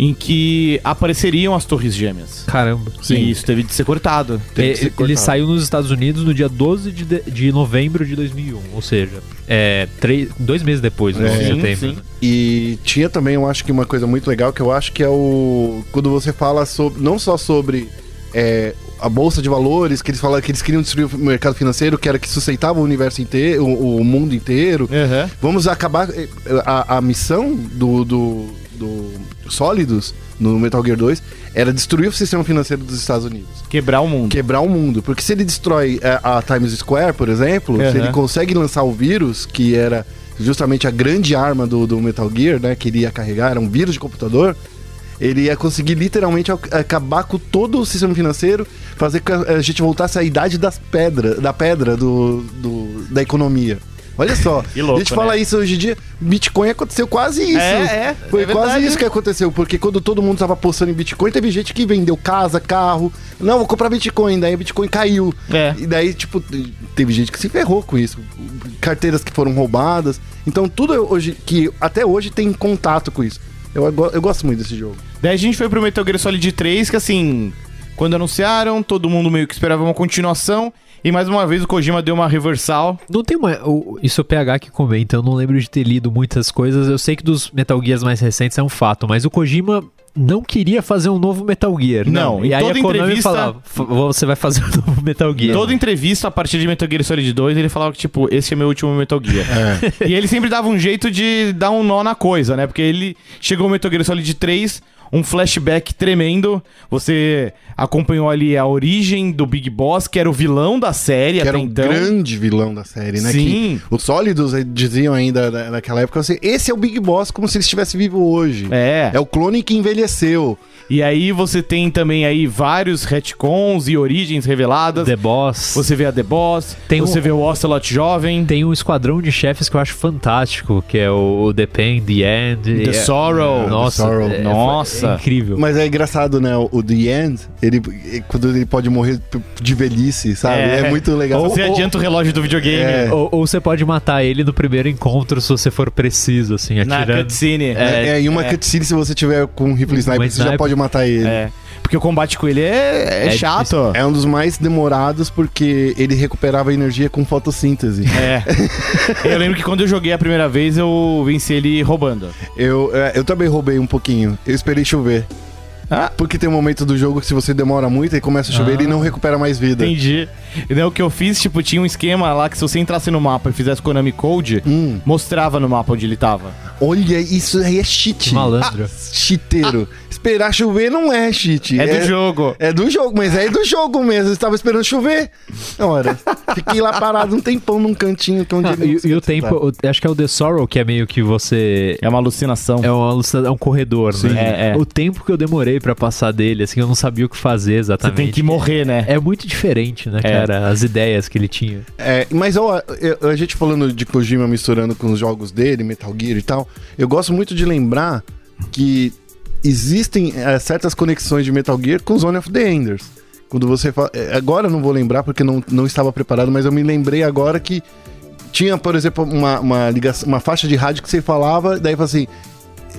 em que apareceriam as Torres Gêmeas. Caramba. E isso teve de ser cortado. Teve É, que ser ele cortado. saiu nos Estados Unidos no dia 12 de, de, de novembro de 2001, ou seja, é, três, dois meses depois, do É. 11 de Sim, setembro. sim. né? E tinha também, eu acho que uma coisa muito legal, que eu acho que é o. Quando você fala sobre. Não só sobre é, a bolsa de valores, que eles falaram que eles queriam destruir o mercado financeiro, que era que sustentava o universo inteiro, o, o mundo inteiro. Aham. Vamos acabar. eh, A, a missão do, do, do Sólidos no Metal Gear 2 era destruir o sistema financeiro dos Estados Unidos. Quebrar o mundo. Quebrar o mundo. Porque se ele destrói eh, a Times Square, por exemplo, Aham. se ele consegue lançar o vírus, que era justamente a grande arma do, do Metal Gear, né? Que ele ia carregar, era um vírus de computador. Ele ia conseguir literalmente ac- acabar com todo o sistema financeiro, fazer com que a gente voltasse à idade das pedras, da pedra do, do- da economia. Olha só, louco, a gente fala né? isso hoje em dia, Bitcoin aconteceu quase isso. É, é, Foi é quase verdade. isso que aconteceu, porque quando todo mundo tava apostando em Bitcoin, teve gente que vendeu casa, carro. Não, vou comprar Bitcoin, daí o Bitcoin caiu. É. E daí, tipo, teve gente que se ferrou com isso. Carteiras que foram roubadas. Então, tudo hoje, que até hoje tem contato com isso. Eu, eu gosto muito desse jogo. Daí a gente foi pro Metal Gear Solid 3, que assim, quando anunciaram, todo mundo meio que esperava uma continuação. E mais uma vez o Kojima deu uma reversal. Não tem uma. o- isso é o PH que comenta, eu não lembro de ter lido muitas coisas. Eu sei que dos Metal Gears mais recentes é um fato, mas o Kojima não queria fazer um novo Metal Gear. Não, e em aí toda a Konami entrevista- falava, "F- você vai fazer um novo Metal Gear. Toda entrevista a partir de Metal Gear Solid 2, ele falava que, tipo, esse é meu último Metal Gear. E ele sempre dava um jeito de dar um nó na coisa, né? Porque ele chegou o Metal Gear Solid 3, um flashback tremendo. Você acompanhou ali a origem do Big Boss, que era o vilão da série Que até era um então. grande vilão da série, né? Sim. Que os sólidos eh, diziam ainda na- naquela época assim: esse é o Big Boss como se ele estivesse vivo hoje. É. É o clone que envelheceu. E aí você tem também aí vários retcons e origens reveladas. The Boss. Você vê a The Boss, Tem você um- vê o Ocelot jovem, Tem um esquadrão de chefes que eu acho fantástico, que é o, o The Pain, The End. The é- Sorrow. Nossa, The Sorrow. é- Nossa. É incrível. Mas é engraçado, né? O, o The End, ele, quando ele pode morrer de velhice, sabe? É, muito legal. Você adianta o relógio do videogame É. Ou, ou você pode matar ele no primeiro encontro se você for preciso, assim, na atirando. cutscene. É, é, e uma é. cutscene, se você tiver com um rifle sniper, você já pode matar ele. É. É. Porque o combate com ele é, é É chato. um dos mais demorados porque ele recuperava energia com fotossíntese. É. eu lembro que quando eu joguei a primeira vez, eu venci ele roubando. Eu, é, eu também roubei um pouquinho. Eu esperei chover. Ah. Porque tem um momento do jogo que se você demora muito e começa a chover, Ah. ele não recupera mais vida. Entendi. E daí o que eu fiz, tipo, tinha um esquema lá que se você entrasse no mapa e fizesse Konami Code, Hum. mostrava no mapa onde ele tava. Olha, isso aí é cheat. Malandro. Ah, chiteiro. Esperar chover não é cheat. É, do jogo. É do jogo, mas é do jogo mesmo. Eu estava esperando chover. Ora, fiquei lá parado um tempão num cantinho que é onde Ah, ele não e, e o tempo, o- acho que é o The Sorrow, que é meio que você. É uma alucinação. É, uma, alucina- é um corredor, Sim. né? É, é. O tempo que eu demorei pra passar dele, assim, eu não sabia o que fazer Você exatamente. tem que morrer, né? É muito diferente, né, É. cara? As ideias que ele tinha. É, mas ó, a gente falando de Kojima misturando com os jogos dele, Metal Gear e tal, eu gosto muito de lembrar que existem é, certas conexões de Metal Gear com Zone of the Enders. Quando você fala. é, Agora eu não vou lembrar porque não, não estava preparado, mas eu me lembrei agora que tinha, por exemplo, uma, uma, ligação, uma faixa de rádio que você falava, daí fala assim.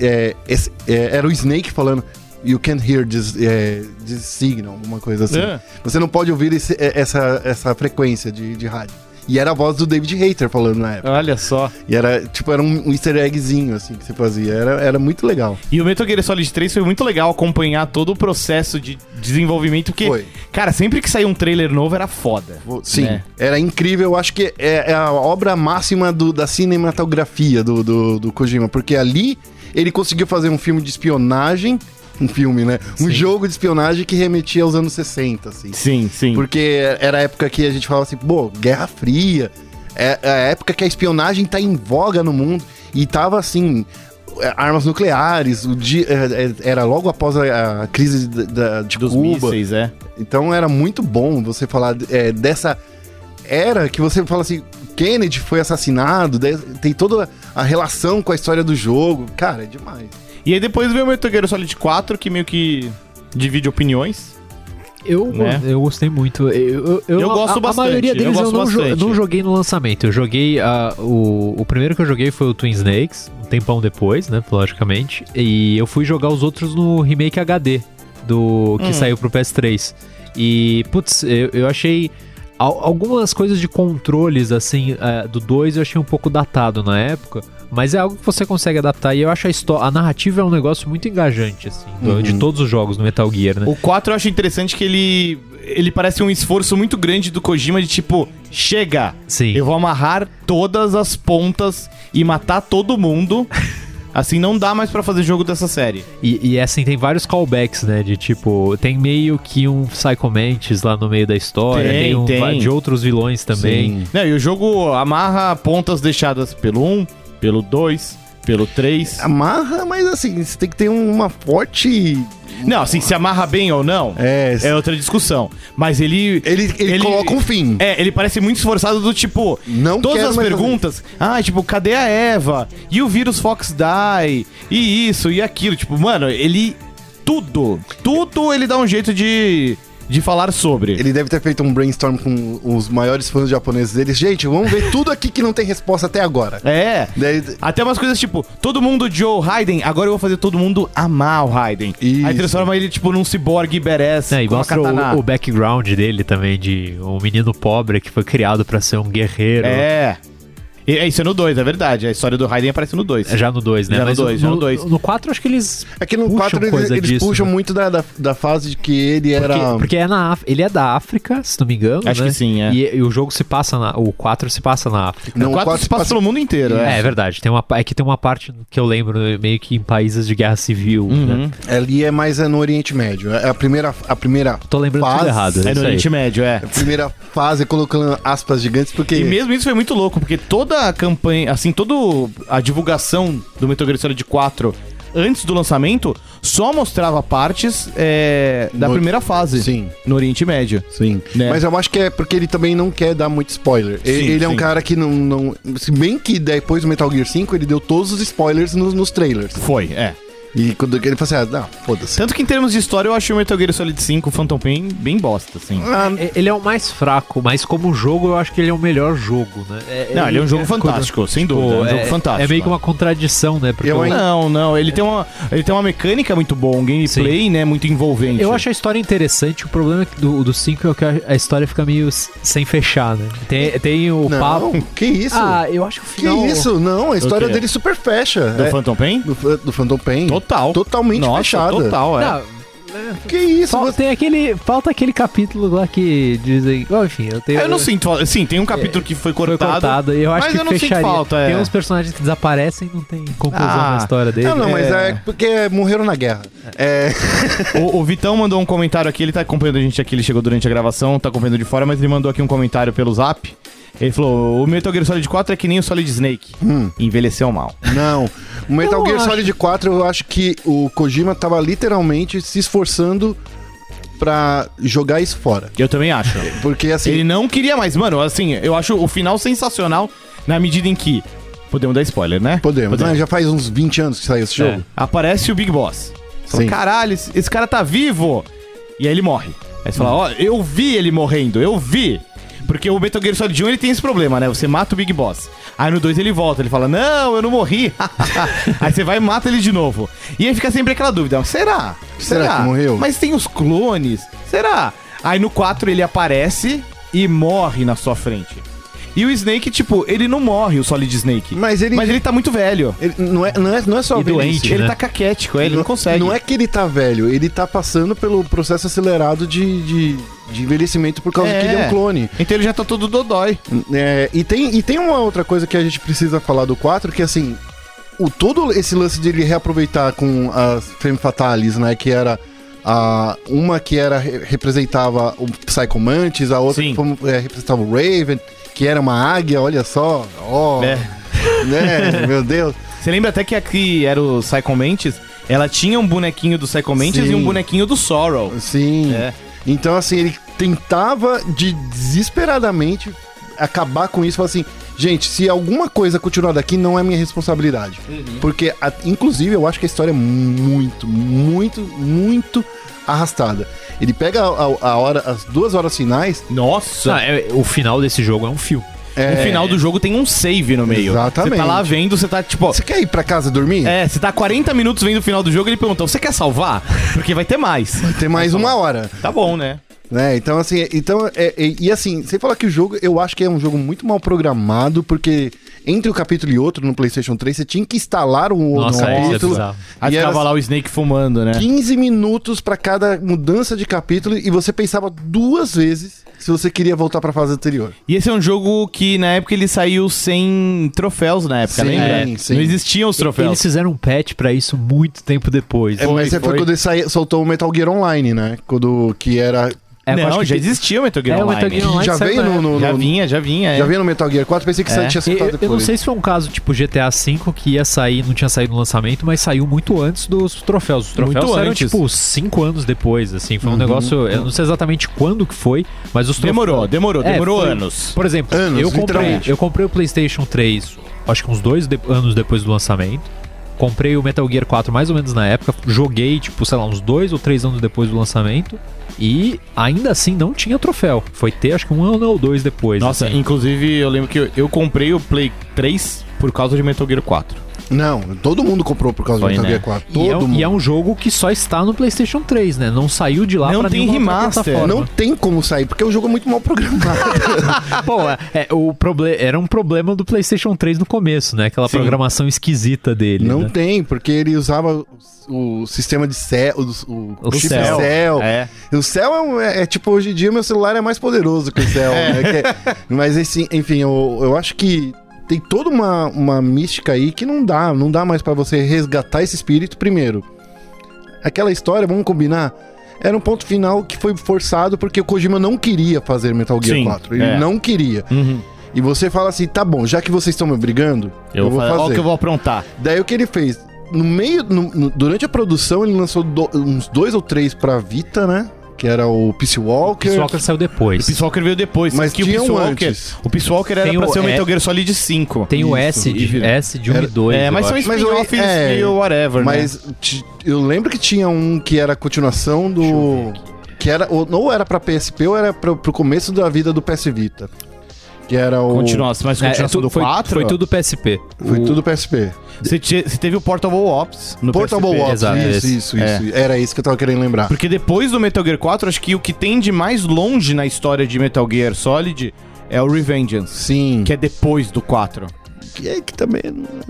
é, esse- é, era o Snake falando. You can't hear this, é, this signal, alguma coisa assim. É. Você não pode ouvir esse- essa, essa frequência de, de rádio. E era a voz do David Hater falando na época. Olha só. E era, tipo, era um, um easter eggzinho, assim, que você fazia. Era, era muito legal. E o Metal Gear Solid 3 foi muito legal acompanhar todo o processo de desenvolvimento, porque, Foi. cara, sempre que saía um trailer novo era foda. Sim, né? era incrível. Eu acho que é, é a obra máxima do- da cinematografia do, do, do Kojima. Porque ali ele conseguiu fazer um filme de espionagem. Um filme, né? Um Sim. jogo de espionagem que remetia aos anos 60, assim. Sim, sim. Porque era a época que a gente falava assim, pô, Guerra Fria. É é a época que a espionagem tá em voga no mundo. E tava assim. é, Armas nucleares, o dia, é, era logo após a, crise da- de Dos Cuba. mísseis, é. Então era muito bom você falar é, dessa era que você fala assim, Kennedy foi assassinado, tem toda a relação com a história do jogo. Cara, é demais. E aí depois veio o Metal Gear Solid 4, que meio que divide opiniões. Eu, Né? eu gostei muito. Eu, eu, Eu gosto a, bastante, A maioria eu deles eu, gosto não, jo- não joguei no lançamento. Eu joguei. ah, o, o primeiro que eu joguei foi o Twin Snakes, um tempão depois, né? Logicamente. E eu fui jogar os outros no remake HD do que Hum. saiu pro PS3. E, putz, eu, eu achei. al- Algumas coisas de controles, assim, ah, do 2 eu achei um pouco datado na época. Mas é algo que você consegue adaptar. E eu acho a história. A narrativa é um negócio muito engajante, assim, do- Uhum. de todos os jogos no Metal Gear, né? O 4 eu acho interessante que ele. Ele parece um esforço muito grande do Kojima de tipo, chega! Sim. Eu vou amarrar todas as pontas e matar todo mundo. Assim, não dá mais pra fazer jogo dessa série. E, e, assim, tem vários callbacks, né? De tipo, tem meio que um Psycho Mantis lá no meio da história, Tem, tem, um tem. de outros vilões também. Sim. Não, e o jogo amarra pontas deixadas pelo 1, pelo 2, pelo 3. Amarra, mas assim, você tem que ter uma forte. Não, assim, se amarra bem ou não, É, é outra discussão. Mas ele. ele, ele, coloca um fim. É, ele parece muito esforçado do tipo. Não todas as perguntas. Ah, tipo, cadê a Eva? E o vírus Fox Die? E isso, e aquilo. Tipo, mano, ele. Tudo. Tudo ele dá um jeito de. De falar sobre. Ele deve ter feito um brainstorm com os maiores fãs japoneses deles. Gente, vamos ver tudo aqui que não tem resposta até agora. É. Daí, Até umas coisas tipo, todo mundo Joe Raiden, agora eu vou fazer todo mundo amar o Raiden. Isso. Aí transforma ele, tipo, num ciborgue badass É, e mostra o, o background dele também, de um menino pobre que foi criado pra ser um guerreiro. É. E, é, isso é no 2, é verdade. A história do Raiden aparece no 2. É Já no 2, né? Já no Mas dois, já no dois. No 4, acho que eles. é que no puxam 4 eles, eles disso, puxam né? muito da, da, da fase de que ele era. Porque, porque é na, Áf- ele é da África, se não me engano. Acho né? que sim, é. E, e o jogo se passa na. O 4 se passa na África. Não, o o 4 quatro se passa pelo mundo inteiro, É, é. é verdade. Tem uma, é que tem uma parte que eu lembro meio que em países de guerra civil. Uhum. Né? Ali é mais é no Oriente Médio. É a primeira, a primeira Tô lembrando fase. tudo errado. É no. Oriente Médio, é. A primeira fase, colocando aspas gigantes, porque. E mesmo isso foi muito louco, porque toda a campanha, assim, toda a divulgação do Metal Gear Solid 4 antes do lançamento só mostrava partes é, da No- primeira fase Sim. no Oriente Médio. Sim. Né? Mas eu acho que é porque ele também não quer dar muito spoiler. Sim, ele é um sim. cara que não, não. Se bem que depois do Metal Gear 5, ele deu todos os spoilers nos, nos trailers. Foi, é. E quando ele falou assim, ah, não, foda-se. Tanto que em termos de história eu achei o Metal Gear Solid 5 Phantom Pain bem bosta, assim. Ah, É- Ele é o mais fraco, mas como jogo, eu acho que ele é o melhor jogo, né? Não, ele é um jogo fantástico, sem dúvida. É um jogo fantástico. É meio que uma contradição, né? Porque Eu o- Não, não, ele tem uma, ele tem uma mecânica muito boa, um gameplay, né, muito envolvente. Eu acho a história interessante, o problema é que do, do 5 é que a, história fica meio sem fechar, né? Tem, tem o não, papo. que isso? Ah, eu acho que o que final. isso? Não, a história dele super fecha. Do É, Phantom Pain? do, do Phantom Pain. Total. Totalmente Nossa, fechada. total, é. Não, Que isso? fal- você- tem aquele, falta aquele capítulo lá que dizem. Bom, enfim, eu tenho. Eu não sinto falta. Sim, tem um capítulo que foi Foi cortado. cortado, e eu acho mas que eu não sinto fecharia. falta, é. Tem uns personagens que desaparecem e não tem conclusão Ah. na história dele. Não, não, mas É. é porque morreram na guerra. É. O, o Vitão mandou um comentário aqui, ele tá acompanhando a gente aqui, ele chegou durante a gravação, tá acompanhando de fora, mas ele mandou aqui um comentário pelo zap. Ele falou: o Metal Gear Solid 4 é que nem o Solid Snake. Hum. Envelheceu mal. Não. O Metal Eu Gear acho- Solid 4, eu acho que o Kojima tava literalmente se esforçando pra jogar isso fora. Eu também acho. Porque assim. Ele não queria mais. Mano, assim, eu acho o final sensacional na medida em que. Podemos dar spoiler, né? Podemos, né? Já faz uns 20 anos que saiu esse É. jogo. Aparece o Big Boss. Você fala, Sim. caralho, esse, esse cara tá vivo. E aí ele morre. Aí você fala, ó, eu vi ele morrendo, eu vi. Porque o Metal Gear Solid 1 ele tem esse problema, né? Você mata o Big Boss. Aí no 2 ele volta, ele fala, não, eu não morri. aí você vai e mata ele de novo. E aí fica sempre aquela dúvida, será? Será que morreu? Mas tem os clones, será? Aí no 4 ele aparece e morre na sua frente. E o Snake, tipo, ele não morre, o Solid Snake. Mas ele- Mas ele tá muito velho. Ele- não, é, não, é, não é só E doente, Ele né? tá caquético, é, ele não, consegue. Não é que ele tá velho, ele tá passando pelo processo acelerado de, de, de envelhecimento por causa É. que ele é um clone. Então ele já tá todo dodói. É, e, tem, e tem uma outra coisa que a gente precisa falar do 4, que assim, o, todo esse lance de ele reaproveitar com as Femme Fatales, né, que era a, uma que era re- representava o Psycho Mantis, a outra é, representava o Raven, que era uma águia, olha só, ó, É. né, meu Deus. Você lembra até que aqui era o Psycho Mantis? Ela tinha um bonequinho do Psycho Mantis Sim. e um bonequinho do Sorrow. Sim. É. Então, assim, ele tentava de desesperadamente acabar com isso. Falar assim: Gente, se alguma coisa continuar daqui, não é minha responsabilidade. Porque, a- inclusive, eu acho que a história é muito, muito, muito arrastada. Ele pega a, a- a hora, as duas horas finais. Nossa! Ah, é- o final desse jogo é um filme. É, No final do jogo tem um save no meio. Exatamente. Você tá lá vendo, você tá tipo. Você quer ir pra casa dormir? É, você tá 40 minutos vendo o final do jogo ele perguntou: você quer salvar? Porque vai ter mais. Tem mais uma hora. Tá bom, né? né? Então, assim, então, é, é- e assim, sem falar que o jogo, eu acho que é um jogo muito mal programado, porque entre um capítulo e outro no PlayStation 3, você tinha que instalar um Nossa, um é, é capítulo. bizarro. Aí E ficava lá o Snake fumando, né? 15 minutos pra cada mudança de capítulo e você pensava duas vezes se você queria voltar pra fase anterior. E esse é um jogo que na época ele saiu sem troféus na época, Sim, lembra? sim. Não existiam os troféus. Eles fizeram um patch pra isso muito tempo depois. É, mas é, foi, quando ele saía- soltou o Metal Gear Online, né? Quando que era É, eu não, acho que já existia o Metal Gear É, o. Metal Gear Online já veio no, no- Já vinha, já vinha. é. já veio no Metal Gear 4, pensei que É. você tinha Eu, soltado eu- eu não depois. sei se foi um caso tipo GTA V que ia sair, não tinha saído no lançamento, mas saiu muito antes dos troféus. Os troféus Muito saíram antes. tipo cinco anos depois, assim. Foi um Uhum. negócio, eu não sei exatamente quando que foi, mas os troféus... Demorou, demorou, É, demorou foi- anos. Por exemplo, Anos, eu, comprei, eu comprei o PlayStation 3, acho que uns dois de- anos depois do lançamento. Comprei o Metal Gear 4 mais ou menos na época. Joguei, tipo, sei lá, uns dois ou três anos depois do lançamento. E ainda assim não tinha troféu. Foi ter, acho que um ano ou dois depois. Nossa, assim. inclusive eu lembro que eu, eu comprei o Play 3 por causa de Metal Gear 4. Não, todo mundo comprou por causa Foi, do Metal né? Gear 4. E Todo é, um- mundo. e é um jogo que só está no PlayStation 3, né? Não saiu de lá Não pra tem remaster. Não tem como sair, porque o jogo é muito mal programado. Pô, é, é, o proble era um problema do PlayStation 3 no começo, né? Aquela Sim. programação esquisita dele. não né? tem, porque ele usava o, sistema de céu, o, o, O chip céu. céu. É. O céu é, um- é- é tipo, hoje em dia meu celular é mais poderoso que o céu. né? Que é- mas assim, enfim, eu, eu acho que tem toda uma, uma mística aí que não dá, não dá mais pra você resgatar esse espírito primeiro. Aquela história, vamos combinar, era um ponto final que foi forçado porque o Kojima não queria fazer Metal Gear Sim, 4. Ele é. não queria. Uhum. E você fala assim, tá bom, já que vocês estão me obrigando, eu, vou Olha o fazer. que eu vou aprontar. Daí o que ele fez? No meio, no- no- durante a produção, ele lançou do- uns dois ou três pra Vita, né? Que era o Peace O Walker. Peace Walker saiu O depois. Peace Walker veio depois. Mas que o tinha Peace um Walker, antes. o Peace Walker era Tem pra o ser o Metal Gear Solid 5. Tem o S de, de- S de 1 era- e 2. É, mas são o- spin-offs é, e o whatever, né? Mas ti- eu lembro que tinha um que era a continuação do. Que era. Ou, ou era pra PSP ou era pro, pro começo da vida do PS Vita. Que era o. Continuação, mas É, é continuação tudo- do foi, 4? foi tudo PSP. Foi O- tudo PSP. Você, te- você teve o Portable Ops no Portable PSP. Ops, Exato, isso, esse. isso, É. isso. Era isso que eu tava querendo lembrar. Porque depois do Metal Gear 4, acho que o que tem de mais longe na história de Metal Gear Solid é o Revengeance. Sim. Que é depois do 4. Que, é que também.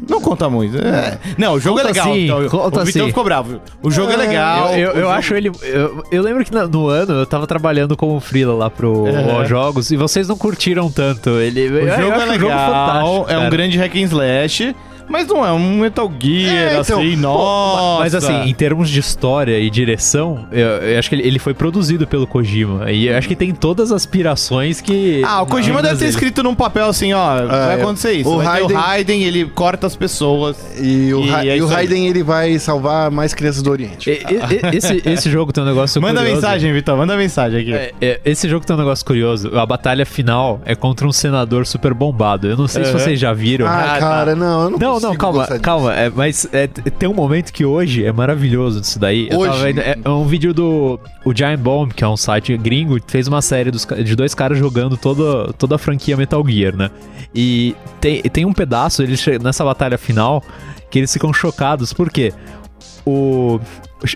Não conta muito. é. Não, o jogo Conta é legal. sim, então, conta o Vitão sim. ficou bravo. O jogo é, É, legal. Eu, eu, jogo- acho ele. Eu, eu lembro que no ano eu tava trabalhando como freela lá pro Uhum. jogos e vocês não curtiram tanto. Ele, O jogo é legal. é um grande hack and slash. Mas não é um Metal Gear, É, então, assim, pô, nossa. Mas assim, em termos de história e direção, eu, eu acho que ele, ele foi produzido pelo Kojima. E eu acho que tem todas as aspirações que. Ah, o Kojima deve ter ele. escrito num papel assim, ó, vai acontecer isso. o vai ter o Raiden- Raiden, ele corta as pessoas. E o, E Ra- é e o. Raiden ele vai salvar mais crianças do Oriente. E- e- e- Esse, esse jogo tem um negócio Manda curioso. mensagem, Vitão, manda mensagem aqui. É, é, esse jogo tem um negócio curioso. A batalha final é contra um senador super bombado. Eu não sei se Uhum. vocês já viram. Ah, Ah, cara, não, eu não Não, consigo não, calma, calma. É, mas é, tem um momento que hoje é maravilhoso disso daí. Hoje? vendo- é, é um vídeo do o Giant Bomb, que é um site gringo, fez uma série dos de dois caras jogando toda, toda a franquia Metal Gear, né? E tem, tem um pedaço, eles nessa batalha final, que eles ficam chocados, por quê? O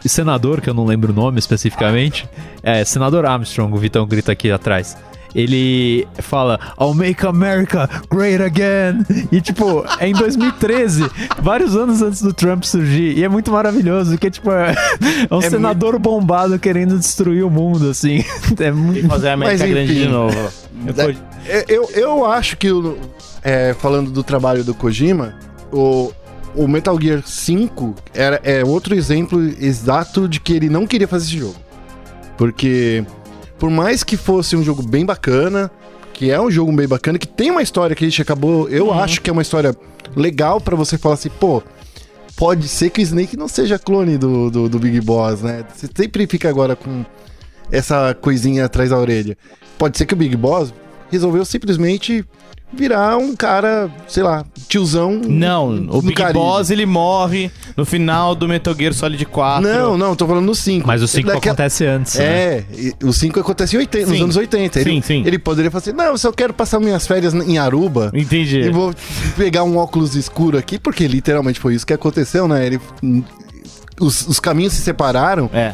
o senador, que eu não lembro o nome especificamente, é senador Armstrong, o Vitão grita aqui atrás. Ele fala, I'll make America great again. E tipo, é em 2013, vários anos antes do Trump surgir. E é muito maravilhoso, porque tipo, é, é um É senador bombado querendo destruir o mundo, assim. É muito. fazer a América Mas, grande de novo. É, Eu, eu acho que, é, falando do trabalho do Kojima, o, o Metal Gear 5 era, é outro exemplo exato de que ele não queria fazer esse jogo. Porque, por mais que fosse um jogo bem bacana, que é um jogo bem bacana, que tem uma história que a gente acabou. Eu acho que é uma história legal pra você falar assim, pô. Pode ser que o Snake não seja clone do, do, do Big Boss, né? Você sempre fica agora com essa coisinha atrás da orelha. Pode ser que o Big Boss resolveu simplesmente virar um cara, sei lá, tiozão. Não, o no Big Caribe. Boss ele morre no final do Metal Gear Solid 4. Não, não, tô falando no 5. Mas o 5 Daquela- acontece antes. né? É, e o 5 acontece em 80, nos anos 80. Ele, Sim, sim. ele poderia falar assim: não, se eu quero passar minhas férias em Aruba. Entendi. E vou pegar um óculos escuro aqui, porque literalmente foi isso que aconteceu, né? Ele, os, os caminhos se separaram. É.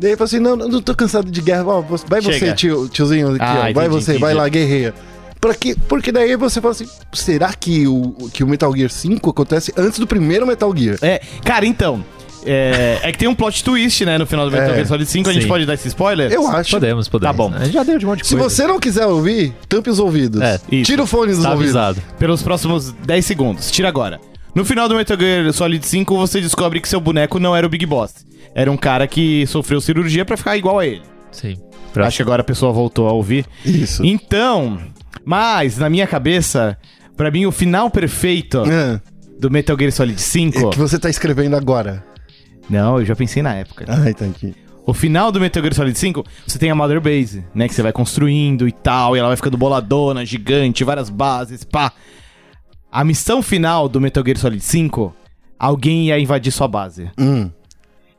Daí ele falou assim: não, não tô cansado de guerra. Ó, você- vai você, Chega. tio, tiozinho, aqui, Ah, ó, vai entendi, você, vai entendi. lá, guerreia. Pra quê? Porque daí você fala assim: será que o, que o Metal Gear 5 acontece antes do primeiro Metal Gear? É, cara, então. É, é que tem um plot twist, né, no final do Metal É, Gear Solid 5. A gente sim. pode dar esse spoiler? Eu acho. Podemos, podemos. Tá bom. A gente já deu de um monte de Se coisa. você não quiser ouvir, tampe os ouvidos. É, isso. Tira o fone dos Tá ouvidos. avisado. Pelos próximos 10 segundos. Tira agora. No final do Metal Gear Solid 5, você descobre que seu boneco não era o Big Boss. Era um cara que sofreu cirurgia pra ficar igual a ele. Sim. Acho que agora a pessoa voltou a ouvir. Isso. Então, mas na minha cabeça, pra mim o final perfeito É, do Metal Gear Solid 5. é que você tá escrevendo agora. Não, eu já pensei na época. Ai, tá aqui. O final do Metal Gear Solid 5, você tem a Mother Base, né? Que você vai construindo e tal, e ela vai ficando boladona, gigante, várias bases, pá. A missão final do Metal Gear Solid 5, alguém ia invadir sua base. Hum,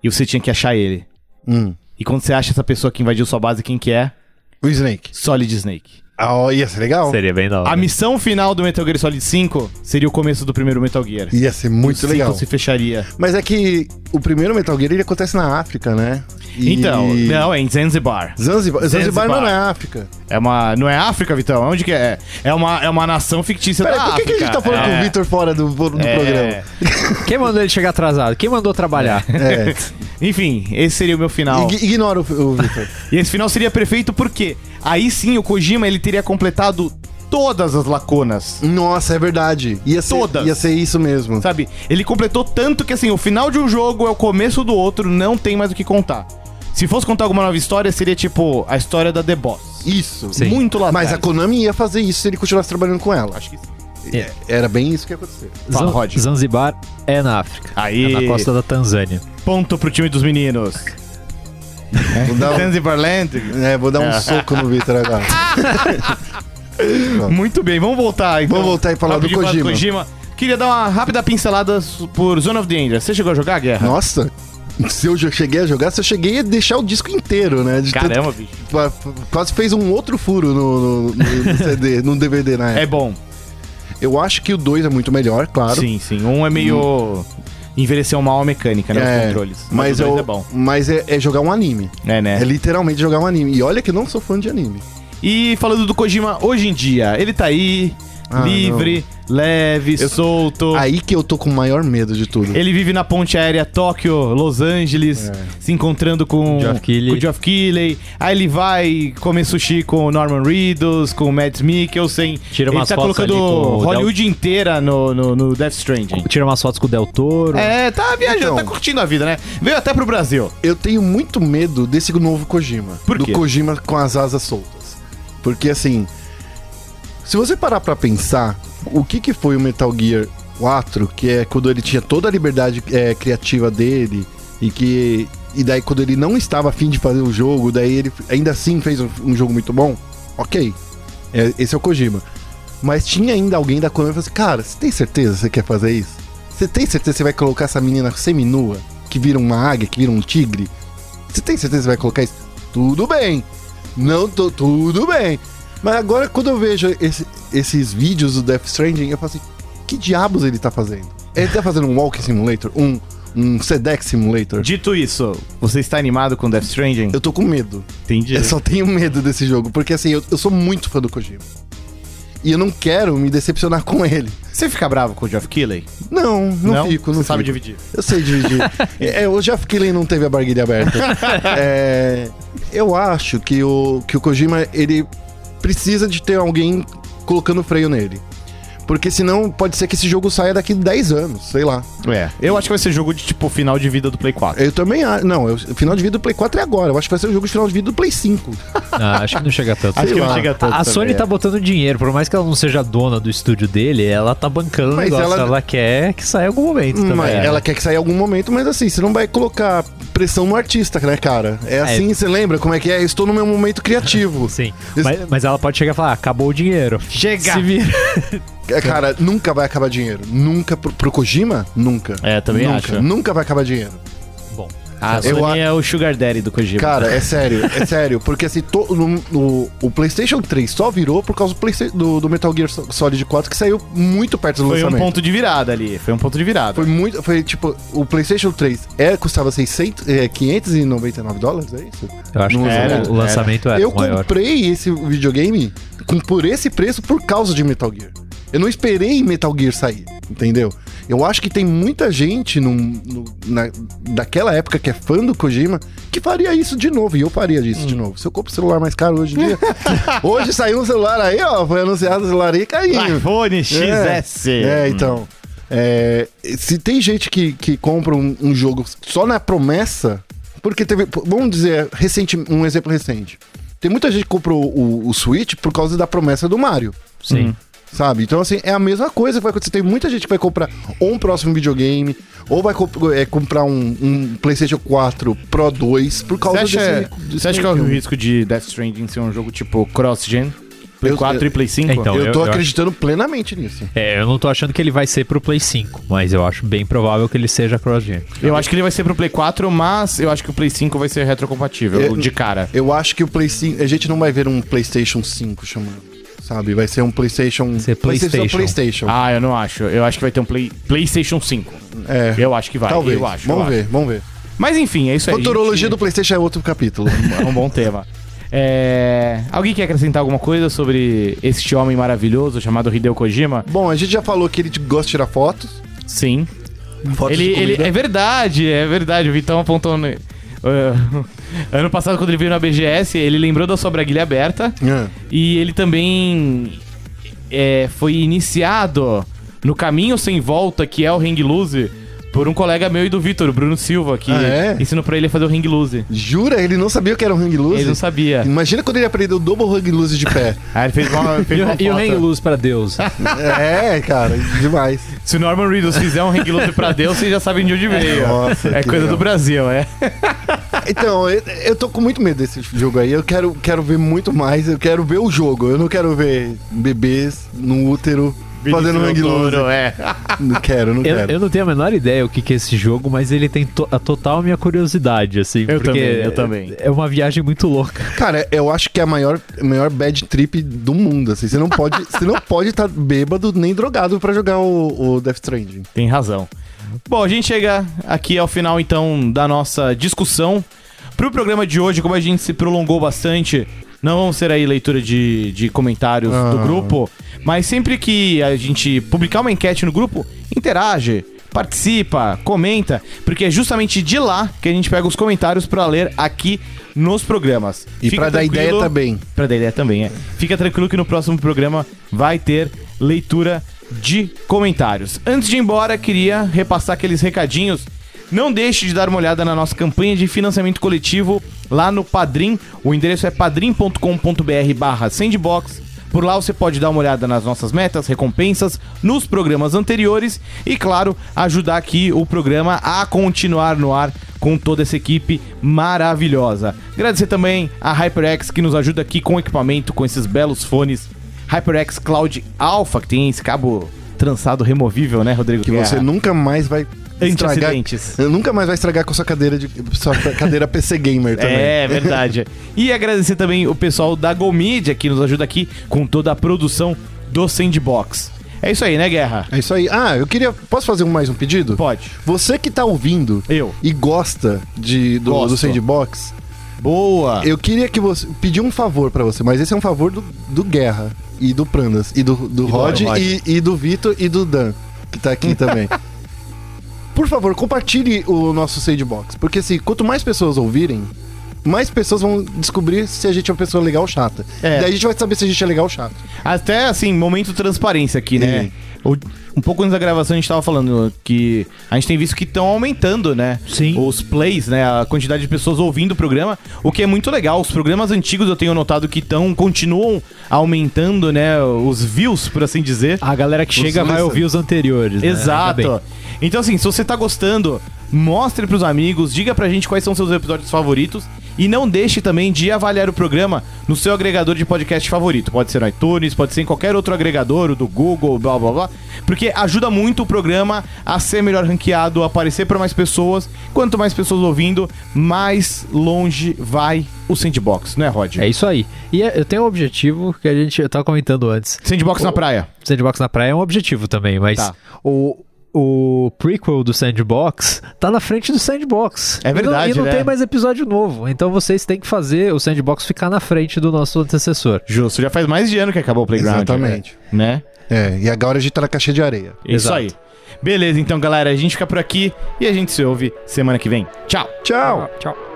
E você tinha que achar ele. hum. E quando você acha essa pessoa que invadiu sua base, quem que é? O Snake. Solid Snake. Ah, ó, ia ser legal. Seria bem da hora. A missão final do Metal Gear Solid 5 seria o começo do primeiro Metal Gear. Ia ser muito o legal. se fecharia. Mas é que o primeiro Metal Gear ele acontece na África, né? E- Então, não, é em Zanzibar. Zanzibar, Zanzibar Zanzibar. não é África. É uma. Não é África, Vitão? Onde que é? É uma, é uma nação fictícia Peraí, da por que, que a África. gente tá falando com é, o Victor fora do, do é, programa? Quem mandou ele chegar atrasado? Quem mandou trabalhar? É. Enfim, esse seria o meu final. Ig- Ignora o, o Victor. E esse final seria perfeito porque aí sim o Kojima ele teria completado todas as lacunas. Nossa, é verdade. Ia ser, Todas. Ia ser isso mesmo. Sabe? Ele completou tanto que assim, o final de um jogo é o começo do outro, não tem mais o que contar. Se fosse contar alguma nova história, seria tipo a história da The Boss. Isso. Sim. Muito lá Mas a atrás. Konami ia fazer isso se ele continuasse trabalhando com ela. Acho que sim. É. Era bem isso que ia acontecer. Fala. Zanzibar é na África. Aí. É na costa da Tanzânia. Ponto pro time dos meninos. Vou dar um, é, vou dar um soco no Victor agora. Muito bem, vamos voltar então. Vamos voltar e falar do Rapidinho Kojima. Queria dar uma rápida pincelada por Zone of Danger. Você chegou a jogar a guerra? Nossa, se eu cheguei a jogar, se eu cheguei a deixar o disco inteiro, né? De tanto- Caramba, bicho. Qua- Quase fez um outro furo no, no- no CD, no DVD na É época. bom. Eu acho que o 2 é muito melhor, claro. Sim, sim. Um é meio. Envelheceu mal a mecânica, né? Os É, controles. Mas, dois eu- é bom. mas é, é jogar um anime. É, né? É literalmente jogar um anime. E olha que eu não sou fã de anime. E falando do Kojima hoje em dia, ele tá aí, Ah, livre, leve, solto. Aí que eu tô com o maior medo de tudo. Ele vive na ponte aérea Tóquio, Los Angeles, É. se encontrando com o Geoff Keighley. Aí ele vai comer sushi com o Norman Reedus, com o Mads Mikkelsen. Tira ele umas tá fotos colocando Hollywood inteira no, no, no Death Stranding. Tira umas fotos com o Del Toro. É, tá viajando, Então. tá curtindo a vida, né? Veio até pro Brasil. Eu tenho muito medo desse novo Kojima. Por do quê? Kojima com as asas soltas. Porque assim, se você parar pra pensar, o que que foi o Metal Gear 4, que é quando ele tinha toda a liberdade é, criativa dele e que e daí quando ele não estava afim de fazer o jogo, daí ele ainda assim fez um, um jogo muito bom. OK. É, esse é o Kojima. Mas tinha ainda alguém da Konami falou assim: "Cara, você tem certeza que você quer fazer isso? Você tem certeza que você vai colocar essa menina seminua, que vira uma águia, que vira um tigre? Você tem certeza que você vai colocar isso? Tudo bem. Não tô. Tudo bem. Mas agora, quando eu vejo esse- esses vídeos do Death Stranding, eu falo assim: que diabos ele tá fazendo? Ele tá fazendo um Walking Simulator? Um, um Sedex Simulator? Dito isso, você está animado com Death Stranding? Eu tô com medo. Entendi. Eu só tenho medo desse jogo, porque assim, eu, eu sou muito fã do Kojima. E eu não quero me decepcionar com ele. Você fica bravo com o Geoff Keighley? Não, não, fico, não Você sabe dividir. Eu sei dividir. é, o Jeff Killen não teve a barguilha aberta. É, eu acho que o, que o Kojima, ele precisa de ter alguém colocando freio nele. Porque senão pode ser que esse jogo saia daqui 10 anos, sei lá. É. Eu acho que vai ser jogo de tipo final de vida do Play 4. Eu também acho. Não, eu- o final de vida do Play 4 é agora. Eu acho que vai ser o jogo de final de vida do Play 5. Ah, acho que não chega tanto. Acho sei que não lá. chega tanto. A, a também, Sony é. tá botando dinheiro, por mais que ela não seja dona do estúdio dele, ela tá bancando o Mas negócio. ela- Ela... quer que saia em algum momento também. Mas É. ela quer que saia em algum momento, mas assim, você não vai colocar pressão no artista, né, cara? É assim, você lembra como é que é? Estou no meu momento criativo. Sim. Mas, mas ela pode chegar e falar: "Ah, acabou o dinheiro. Chega! Se vira. É, Cara, nunca vai acabar dinheiro. Nunca. Pro, pro Kojima, nunca. É, também nunca, acho. Nunca vai acabar dinheiro. Bom. A Eu Sony a- é o Sugar Daddy do Kojima. Cara, é sério, é sério. Porque assim, to- no- no- o PlayStation 3 só virou por causa do, do- do Metal Gear Solid 4, que saiu muito perto do foi um lançamento. ponto de virada ali. Foi um ponto de virada. Foi muito. Foi tipo, o PlayStation 3 é, custava 600, é, 599 dólares, é isso? Eu acho Não que era, o lançamento era, eu maior. comprei esse videogame com, por esse preço por causa de Metal Gear. Eu não esperei Metal Gear sair, entendeu? Eu acho que tem muita gente num- no- na, daquela época que é fã do Kojima que faria isso de novo. E eu faria isso Hum. de novo. Se eu compro celular mais caro hoje em dia. hoje saiu um celular aí, ó. Foi anunciado o celular aí caindo. iPhone XS. É, então. é, se tem gente que, que compra um, um jogo só na promessa, porque teve. Vamos dizer, recente, um exemplo recente. Tem muita gente que comprou o, o Switch por causa da promessa do Mario. Sim. Sabe? Então, assim, é a mesma coisa que vai acontecer. Tem muita gente que vai comprar ou um próximo videogame, ou vai comp- é, comprar um, um PlayStation 4 Pro 2 por Você causa acha, desse. desse você acha que é o risco de Death Stranding ser um jogo tipo cross-gen? Play Eu- 4 eu- e Play 5? Então, Eu eu- tô eu acreditando plenamente nisso. É, eu não tô achando que ele vai ser pro Play 5, mas eu acho bem provável que ele seja cross-gen. Eu acho que ele vai ser pro Play 4, mas eu acho que o Play 5 vai ser retrocompatível, Eu- de cara. Eu acho que o Play 5. A gente não vai ver um PlayStation 5 chamando. Sabe? Vai ser um PlayStation. Ser PlayStation. PlayStation. Ah, eu não acho. Eu acho que vai ter um Play, PlayStation 5. é. Eu acho que vai. Talvez. Eu acho. vamos eu ver, acho. vamos ver. Mas enfim, é isso aí. Futurologia gente. do PlayStation é outro capítulo. É um bom tema. É, Alguém quer acrescentar alguma coisa sobre este homem maravilhoso chamado Hideo Kojima? Bom, a gente já falou que ele gosta de tirar fotos. Sim. Fotos Ele, de ele, é verdade, é verdade. O Vitão apontou. no- uh, ano passado, quando ele veio na BGS, ele lembrou da sua braguilha aberta. Ah, E ele também é, foi iniciado no caminho sem volta, que é o Hang Loose, por um colega meu e do Vitor, o Bruno Silva, que Ah, é? ensinou pra ele a fazer o Hang Loose. Jura? Ele não sabia o que era um hang loose? Ele não sabia. Imagina quando ele aprendeu o double hang loose de pé. Aí ele fez uma, fez E, uma o- e o. Hang Luz pra Deus? é, cara, demais. Se o Norman Reedus fizer um Hang Loose pra Deus, vocês já sabem de onde veio. Nossa, é coisa legal. do Brasil, é. Então, eu, eu tô com muito medo desse jogo aí. Eu quero, quero ver muito mais. Eu quero ver o jogo. Eu não quero ver bebês no útero fazendo hang loose. é. Não quero, não Eu, quero. eu não tenho a menor ideia o que, que é esse jogo, mas ele tem to- a total minha curiosidade, assim. Eu porque também, eu também. É uma viagem muito louca. Cara, eu acho que é a maior, maior bad trip do mundo, assim. Você não pode você não pode estar bêbado nem drogado pra jogar o, o Death Stranding. Tem razão. Bom, a gente chega aqui ao final então da nossa discussão. Pro programa de hoje, como a gente se prolongou bastante, não vão ser aí leitura de, de comentários do Ah. grupo, mas sempre que a gente publicar uma enquete no grupo, interage, participa, comenta, porque é justamente de lá que a gente pega os comentários pra ler aqui nos programas. E pra dar ideia também. Pra dar ideia também, é. Fica tranquilo que no próximo programa vai ter leitura de comentários. Antes de ir embora, queria repassar aqueles recadinhos. Não deixe de dar uma olhada na nossa campanha de financiamento coletivo lá no Padrim. O endereço é padrim.com.br barra sandbox. Por lá você pode dar uma olhada nas nossas metas, recompensas, nos programas anteriores e, claro, ajudar aqui o programa a continuar no ar com toda essa equipe maravilhosa. Agradecer também a HyperX que nos ajuda aqui com equipamento, com esses belos fones HyperX Cloud Alpha, que tem esse cabo trançado removível, né, Rodrigo? Que Guerra? você nunca mais vai estragar. Nunca mais vai estragar com sua cadeira de sua cadeira PC gamer também. É, verdade. e agradecer também o pessoal da Go Media que nos ajuda aqui com toda a produção do Sandbox. É isso aí, né, Guerra? É isso aí. Ah, eu queria. Posso fazer mais um pedido? Pode. Você que tá ouvindo Eu. e gosta de, do, Gosto. do Sandbox, Boa. eu queria que você. pedir um favor pra você, mas esse é um favor do, do Guerra e do Prandas, e do, do do Rod, Rod. E, e do Vitor e do Dan, que tá aqui também. Por favor, compartilhe o nosso Sandbox, porque assim, quanto mais pessoas ouvirem, mais pessoas vão descobrir se a gente é uma pessoa legal ou chata. É. Daí a gente vai saber se a gente é legal ou chato. Até assim, momento transparência aqui, né? O- um pouco antes da gravação a gente tava falando que a gente tem visto que estão aumentando, né? Sim. Os plays, né? A quantidade de pessoas ouvindo o programa, o que é muito legal. Os programas antigos eu tenho notado que estão, continuam aumentando, né? Os views, por assim dizer. A galera que chega vai ouvir os anteriores. né? Exato. Então, assim, se você tá gostando mostre pros amigos, diga pra gente quais são seus episódios favoritos e não deixe também de avaliar o programa no seu agregador de podcast favorito. Pode ser no iTunes, pode ser em qualquer outro agregador, o do Google, blá blá blá, porque ajuda muito o programa a ser melhor ranqueado, a aparecer para mais pessoas. Quanto mais pessoas ouvindo, mais longe vai o Sandbox, não é, Rod? É isso aí. E é- eu tenho um objetivo que a gente eu tava comentando antes. Sandbox na praia. Sandbox na praia é um objetivo também, mas Tá. o, o prequel do Sandbox tá na frente do Sandbox. É verdade, E não, e não né? tem mais episódio novo. Então vocês têm que fazer o Sandbox ficar na frente do nosso antecessor. Justo, já faz mais de ano que acabou o Playground. Exatamente. Né? É, e agora a gente tá na caixa de areia. Isso Exato. aí. Beleza, então, galera, a gente fica por aqui e a gente se ouve semana que vem. Tchau! Tchau! Tchau.